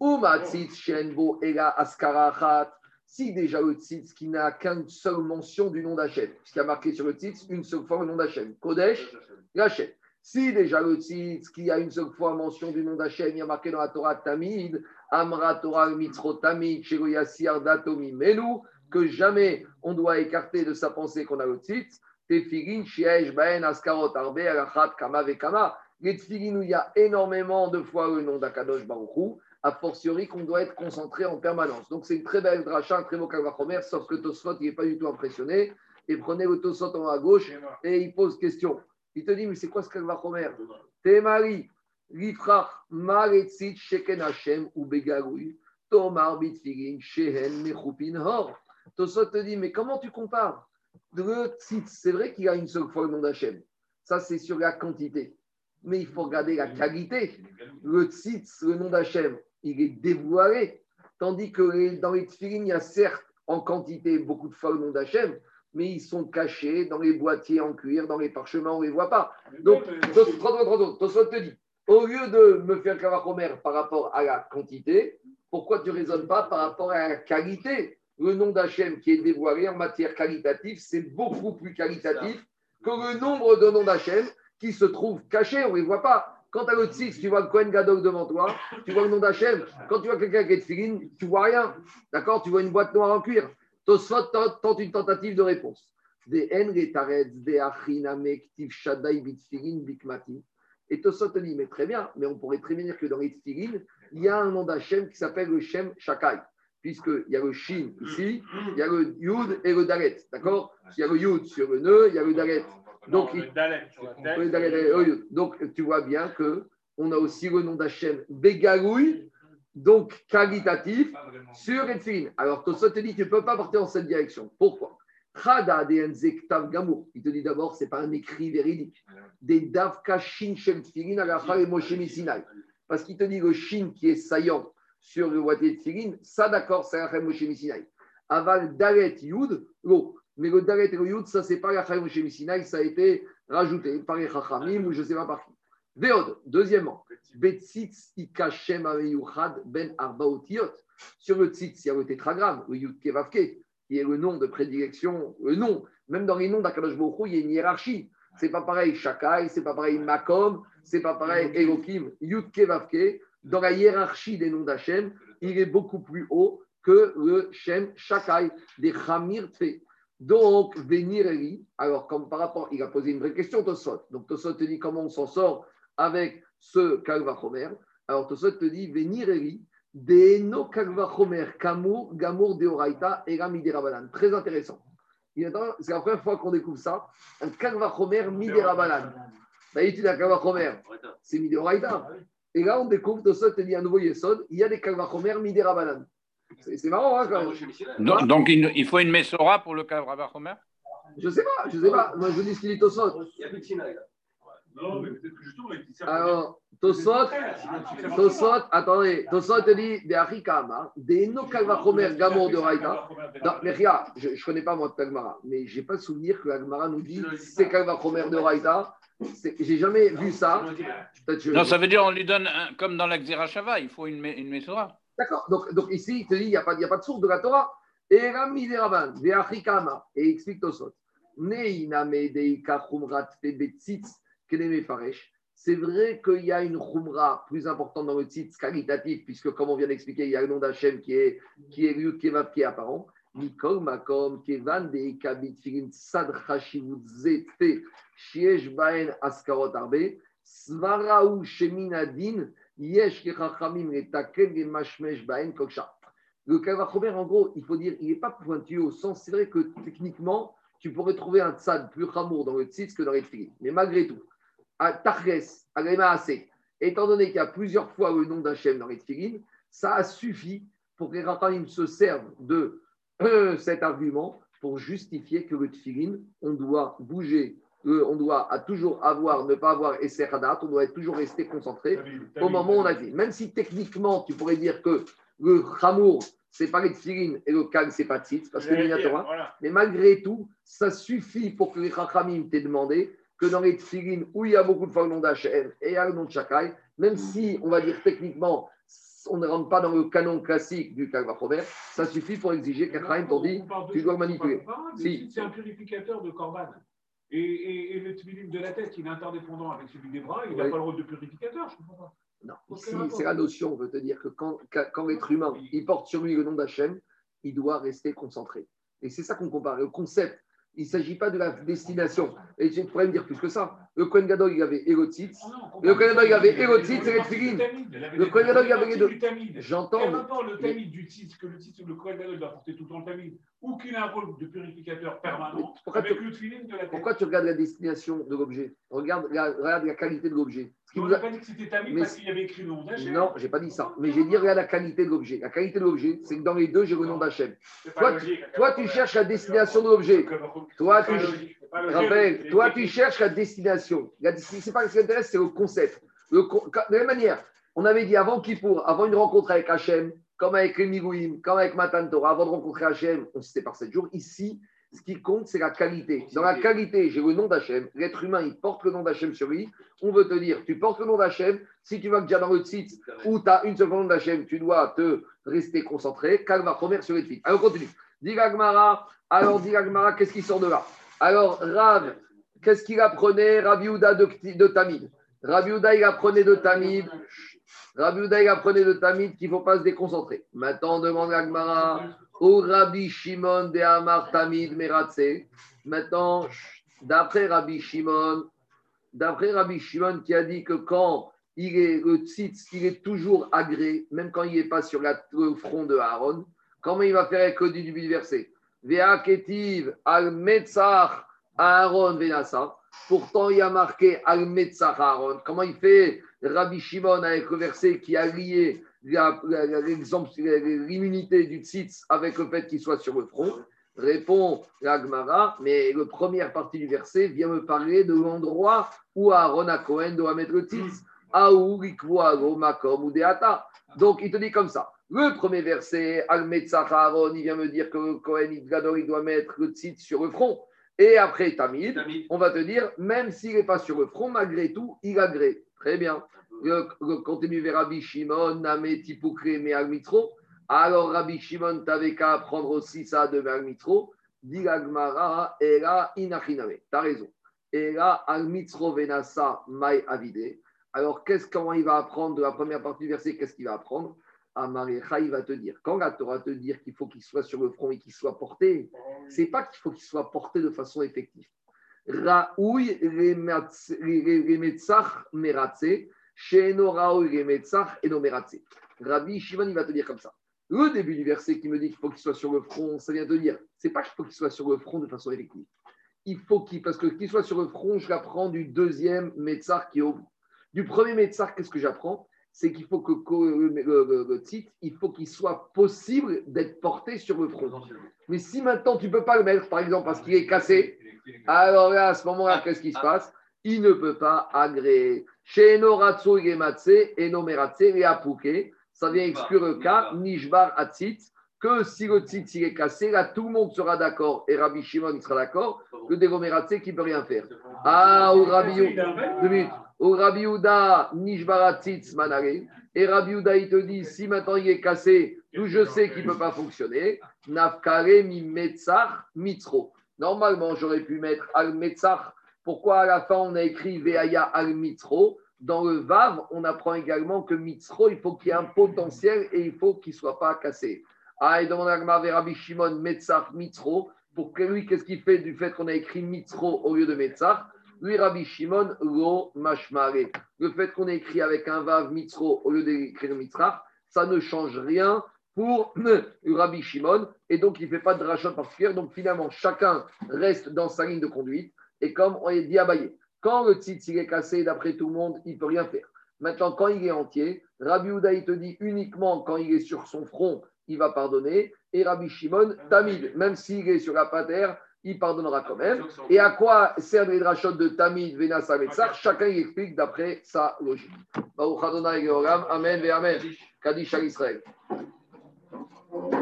Uma tzitz shenbo ela askarachat. Si déjà le tzitz qui n'a qu'une seule mention du nom d'Hachem, puisqu'il y a marqué sur le tzitz une seule fois le nom d'Hachem, Kodesh, Hachem. Si déjà le tzitz qui a une seule fois mention du nom d'Hachem, il y a marqué dans la Torah Tamid, Amra Torah Mitzro Tamid, Shegoyasir Datomi Melu, que jamais on doit écarter de sa pensée qu'on a le titre. Tefilin, Shiesh, Baen, Askarot, Arbe, Alachat, Kama, Vekama. Les tefilin où il y a énormément de fois le nom d'Akadosh Baruchou, a fortiori qu'on doit être concentré en permanence. Donc c'est une très belle dracha, un très beau kalvachomer, sauf que Tosfot, il n'est pas du tout impressionné. Et prenez le Tosfot en haut à gauche et il pose question. Il te dit, mais c'est quoi ce kalvachomer Temari, Lifrach, Maretzit, Sheken Hashem, ou Begaroui, Tomar, Bitfilin, Shehen, Mechupin, Hor. Tosot te dit, mais comment tu compares Le tzitz, c'est vrai qu'il y a une seule fois le nom d'Hachem. Ça, c'est sur la quantité. Mais il faut regarder la qualité. Le tzitz, le nom d'Hachem, il est dévoilé. Tandis que dans les tfilines, il y a certes en quantité beaucoup de fois le nom d'Hachem, mais ils sont cachés dans les boîtiers en cuir, dans les parchemins, on ne les voit pas. Donc, Tosot te dit, au lieu de me faire Kavachomer par rapport à la quantité, pourquoi tu ne raisonnes pas par rapport à la qualité? Le nom d'Hachem qui est dévoilé en matière qualitative, c'est beaucoup plus qualitatif que le nombre de noms d'Hachem qui se trouvent cachés, on ne les voit pas. Quand tu as le tzitz, tu vois le Kohen Gadol devant toi, tu vois le nom d'Hachem. Quand tu vois quelqu'un qui est de filine, tu vois rien. D'accord? Tu vois une boîte noire en cuir. Tosfot tente une tentative de réponse. Des des Et Tosfot te dit, mais très bien, mais on pourrait très bien dire que dans les il y a un nom d'Hachem qui s'appelle le Shem Shakai puisqu'il y a le shin ici, il y a le yud et le dalet. D'accord Il y a le yud sur le nœud, il y a le dalet. Donc, donc, tu vois bien que on a aussi le nom d'Hachem Begaroui, donc qualitatif, sur Edfin. Alors, Tosot te dit tu ne peux pas partir dans cette direction. Pourquoi? Il te dit d'abord, ce n'est pas un écrit véridique. Des davka shin shem Parce qu'il te dit le shin qui est saillant sur le boîtier de Tfilin, ça d'accord, c'est Rachem Moshe Missinaï. Aval Dalet Yud, l'eau. Mais le Dalet et le Yud, ça c'est pas Rachem Moshe Missinaï, ça a été rajouté par les Chachamim ou je ne sais pas par qui. Véod, deuxièmement, Betzitz Ikashem Aveyuchad Ben Arbaotiot. Sur le tzitz, il y a le tétragramme, le Yud Kevavke, qui est le nom de prédilection, le nom. Même dans les noms d'Akadosh Baruch il y a une hiérarchie. C'est pas pareil Shakai, c'est pas pareil Makom, c'est pas pareil Elohim, Yud Kevavke dans la hiérarchie des noms d'Hachem, il est beaucoup plus haut que le Shem Shakai, des Khamir Tfe. Donc, Venireli, alors comme par rapport, il a posé une vraie question, Tosot. Donc, Tosot te dit comment on s'en sort avec ce Kalvachomer. Alors, Tosot te dit Venireli, Deno Kalvachomer, Kamour, Gamour Deoraita, Eram Miderabalan. Très intéressant. C'est la première fois qu'on découvre ça. Un Kalvachomer Miderabalan. D'habitude, un Kalvachomer, c'est Miderabalan. Et là, on découvre, Tosot te dit un nouveau Yesod, il y a des Kalvachomer Midera Banan. C'est marrant, hein, quand même. Donc, donc il faut une Messora pour le Kalvachomer Je ne sais pas, je ne sais pas. Moi, je vous dis ce qu'il dit Tosot. Il y a plus de là. Non, mais peut-être que justement, il dit ça. Alors, Tosot, Tosot, attendez, Tosot te dit des Arikama, des no Kalvachomer Gamor de Raïta. Non, mais regarde, je ne connais pas moi de Kalmara, mais je n'ai pas le souvenir que Kalmara nous dit c'est Kalvachomer de Raïta J'ai jamais vu ça. Non, ça veut dire on lui donne, comme dans la Shava, il faut une, une D'accord. Donc, donc, ici, il te dit, il n'y a, pas, a pas de source de la Torah. Et Rami et explique Tosot. C'est vrai qu'il y a une khumra plus importante dans le titre qualitatif, puisque comme on vient d'expliquer, il y a le nom d'Hachem qui est, qui est qui est, qui est apparent. Mikol Makom, Kevan de Kabit Filin Sad Hashivut Zete, Shiesh Baen Askarot Arbe, Svaraou Sheminadin, Yesh Kechachamim Letakel Mashmesh Baen Koksha. Le Kavachomer, en gros, il faut dire, il n'est pas pointu au sens, c'est vrai que techniquement, tu pourrais trouver un tzad plus chamour dans le tzitz que dans les tfilin. Mais malgré tout, à Targes, à étant donné qu'il y a plusieurs fois le nom d'Hachem dans les tfilin, ça a suffi pour que les se servent de euh, cet argument pour justifier que le tfilin, on doit bouger, euh, on doit toujours avoir, ne pas avoir Esser on doit être toujours rester concentré au moment où on a dit. Même si techniquement, tu pourrais dire que le chamour, c'est pas les tfilin et le kal, c'est pas tzitz, parce que c'est voilà. Mais malgré tout, ça suffit pour que les chachamim t'aient demandé que dans les tfilin où il y a beaucoup de fois le nom d'Hachem et il y a le nom de Shakai, même si, on va dire techniquement, on ne rentre pas dans le canon classique du Kalvachomer, ça suffit pour exiger qu'Achraïm t'ont dit tu dois manipuler. C'est un purificateur de Corban. Et, et, le tfilin de la tête, il est interdépendant avec celui des bras, il n'a pas le rôle de purificateur, je ne comprends pas. Non, ici, c'est la notion, on veut te dire que quand, quand l'être humain, il porte sur lui le nom d'Hachem, il doit rester concentré. Et c'est ça qu'on compare. Le concept il ne s'agit pas de la destination. Et tu pourrais me dire plus que ça. Le Kohen Gadol, il avait Érotit. Le Kohen Gadol, il avait Érotit et Retfilin. Le Kohen Gadol, il avait les deux. J'entends. Quel rapport le tamid du titre que le titre, le Kohen Gadol doit porter tout le temps le tamid ou qu'il a un rôle de purificateur permanent avec le tefillin de la tête Pourquoi tu regardes la destination de l'objet? Regarde, regarde la qualité de l'objet. On n'a pas dit que c'était tamid parce qu'il y avait écrit le nom d'Hachem. Non, je n'ai pas dit ça. Mais j'ai dit regarde la qualité de l'objet. La qualité de l'objet, c'est que dans les deux, j'ai le nom d'Hachem. Toi, toi, tu cherches la destination de l'objet. Toi, tu Rappel, toi, tu cherches la destination. C'est pas ce qui t'intéresse, c'est le concept. de la même manière, on avait dit avant Kippour, avant une rencontre avec Hachem, comme avec les Migouim, comme avec Matan Torah, avant de rencontrer Hachem, on s'était par sept jours. Ici, ce qui compte, c'est la qualité. Dans la qualité, j'ai le nom d'Hachem. L'être humain, il porte le nom d'Hachem sur lui. On veut te dire, tu portes le nom d'Hachem. Si tu vas déjà dans le site où tu as une seconde d'Hachem, tu dois te rester concentré. Calma, première sur les Alors, on continue. Digagmara, alors Digagmara, qu'est-ce qui sort de là? Alors, Rav, qu'est-ce qu'il apprenait Rabbi de, de Tamid? Rabbi il apprenait de Tamid. Il apprenait de Tamid qu'il ne faut pas se déconcentrer. Maintenant, on demande à Gmara au Rabbi Shimon de Amar Tamid Meratse. Maintenant, d'après Rabbi Shimon, d'après Rabbi Shimon qui a dit que quand il est toujours agré, même quand il n'est pas sur le front de Aaron, comment il va faire avec le du verset Ketiv al Metzach Aaron Venasa. Pourtant, il y a marqué al Metzach Aaron. Comment il fait Rabbi Shimon avec le verset qui a lié l'immunité du tzitz avec le fait qu'il soit sur le front? Répond l'Agmara, mais la première partie du verset vient me parler de l'endroit où Aaron a Cohen doit mettre le tzitz. Donc, il te dit comme ça. Le premier verset, al Aaron, il vient me dire que le Kohen il doit mettre le tzit sur le front. Et après Tamid, on va te dire, même s'il n'est pas sur le front, malgré tout, il agrée. Très bien. Le, continue vers Rabbi Shimon, Name Tipukre, me Almitro. Alors Rabbi Shimon, t'avais qu'à apprendre aussi ça de Almitro. Dilagmara, Era Inachiname. T'as raison. Era Almitro Venasa Mai Avide. Alors, qu'est-ce, comment il va apprendre de la première partie du verset? Qu'est-ce qu'il va apprendre? Amarecha, il va te dire, quand la Torah te dire qu'il faut qu'il soit sur le front et qu'il soit porté, c'est pas qu'il faut qu'il soit porté de façon effective. Raoui remetzach meratze, sheno raoui remetzach eno meratze. Rabbi Shimon, il va te dire comme ça. Le début du verset qui me dit qu'il faut qu'il soit sur le front, ça vient te dire, c'est pas qu'il faut qu'il soit sur le front de façon effective. Il faut qu'il, parce que qu'il soit sur le front, je l'apprends du deuxième metzach qui est au bout. Du premier metzach, qu'est-ce que j'apprends? C'est qu'il faut que le, titre, il faut qu'il soit possible d'être porté sur le front. Mais si maintenant tu ne peux pas le mettre, par exemple, parce qu'il est cassé, alors là, à ce moment-là, qu'est-ce qui se passe? Il ne peut pas agréer. Chez Enoratsu Gematse, Enomeratse et Apuke, ça vient exclure le cas, Nishbar Atzit, que si le tzitz est cassé, là tout le monde sera d'accord et Rabbi Shimon sera d'accord que Degomeratse qui ne peut rien faire. Ah, ou Rabbi Uda, Nishbara tzitz manare. Et Rabbi Uda, il te dit, si maintenant il est cassé, d'où je sais qu'il ne peut pas fonctionner, Nafkare mi metzach mitzro. Normalement, j'aurais pu mettre al metzach. Pourquoi à la fin on a écrit Veaya al mitzro dans le Vav, on apprend également que Mitzro, il faut qu'il y ait un potentiel et il faut qu'il ne soit pas cassé. Ah, et demande à Rabbi Shimon, Metzach, Mitzro. Pour lui, qu'est-ce qu'il fait du fait qu'on a écrit Mitzro au lieu de Metzach? Lui, Rabbi Shimon, Lo Mashmare. Le fait qu'on ait écrit avec un Vav Mitzro au lieu d'écrire Mitzrach, ça ne change rien pour Rabbi Shimon. Et donc, il ne fait pas de rachat particulier. Donc, finalement, chacun reste dans sa ligne de conduite. Et comme on est dit à quand le tzitz est cassé, d'après tout le monde, il ne peut rien faire. Maintenant, quand il est entier, Rabbi Houda, il te dit uniquement quand il est sur son front, il va pardonner. Et Rabbi Shimon, Tamid, même s'il est sur la patère, il pardonnera quand même. Et à quoi sert les drachot de Tamid, Venasa, Metzar Chacun y explique d'après sa logique. Amen, Amen. Kadish Israël.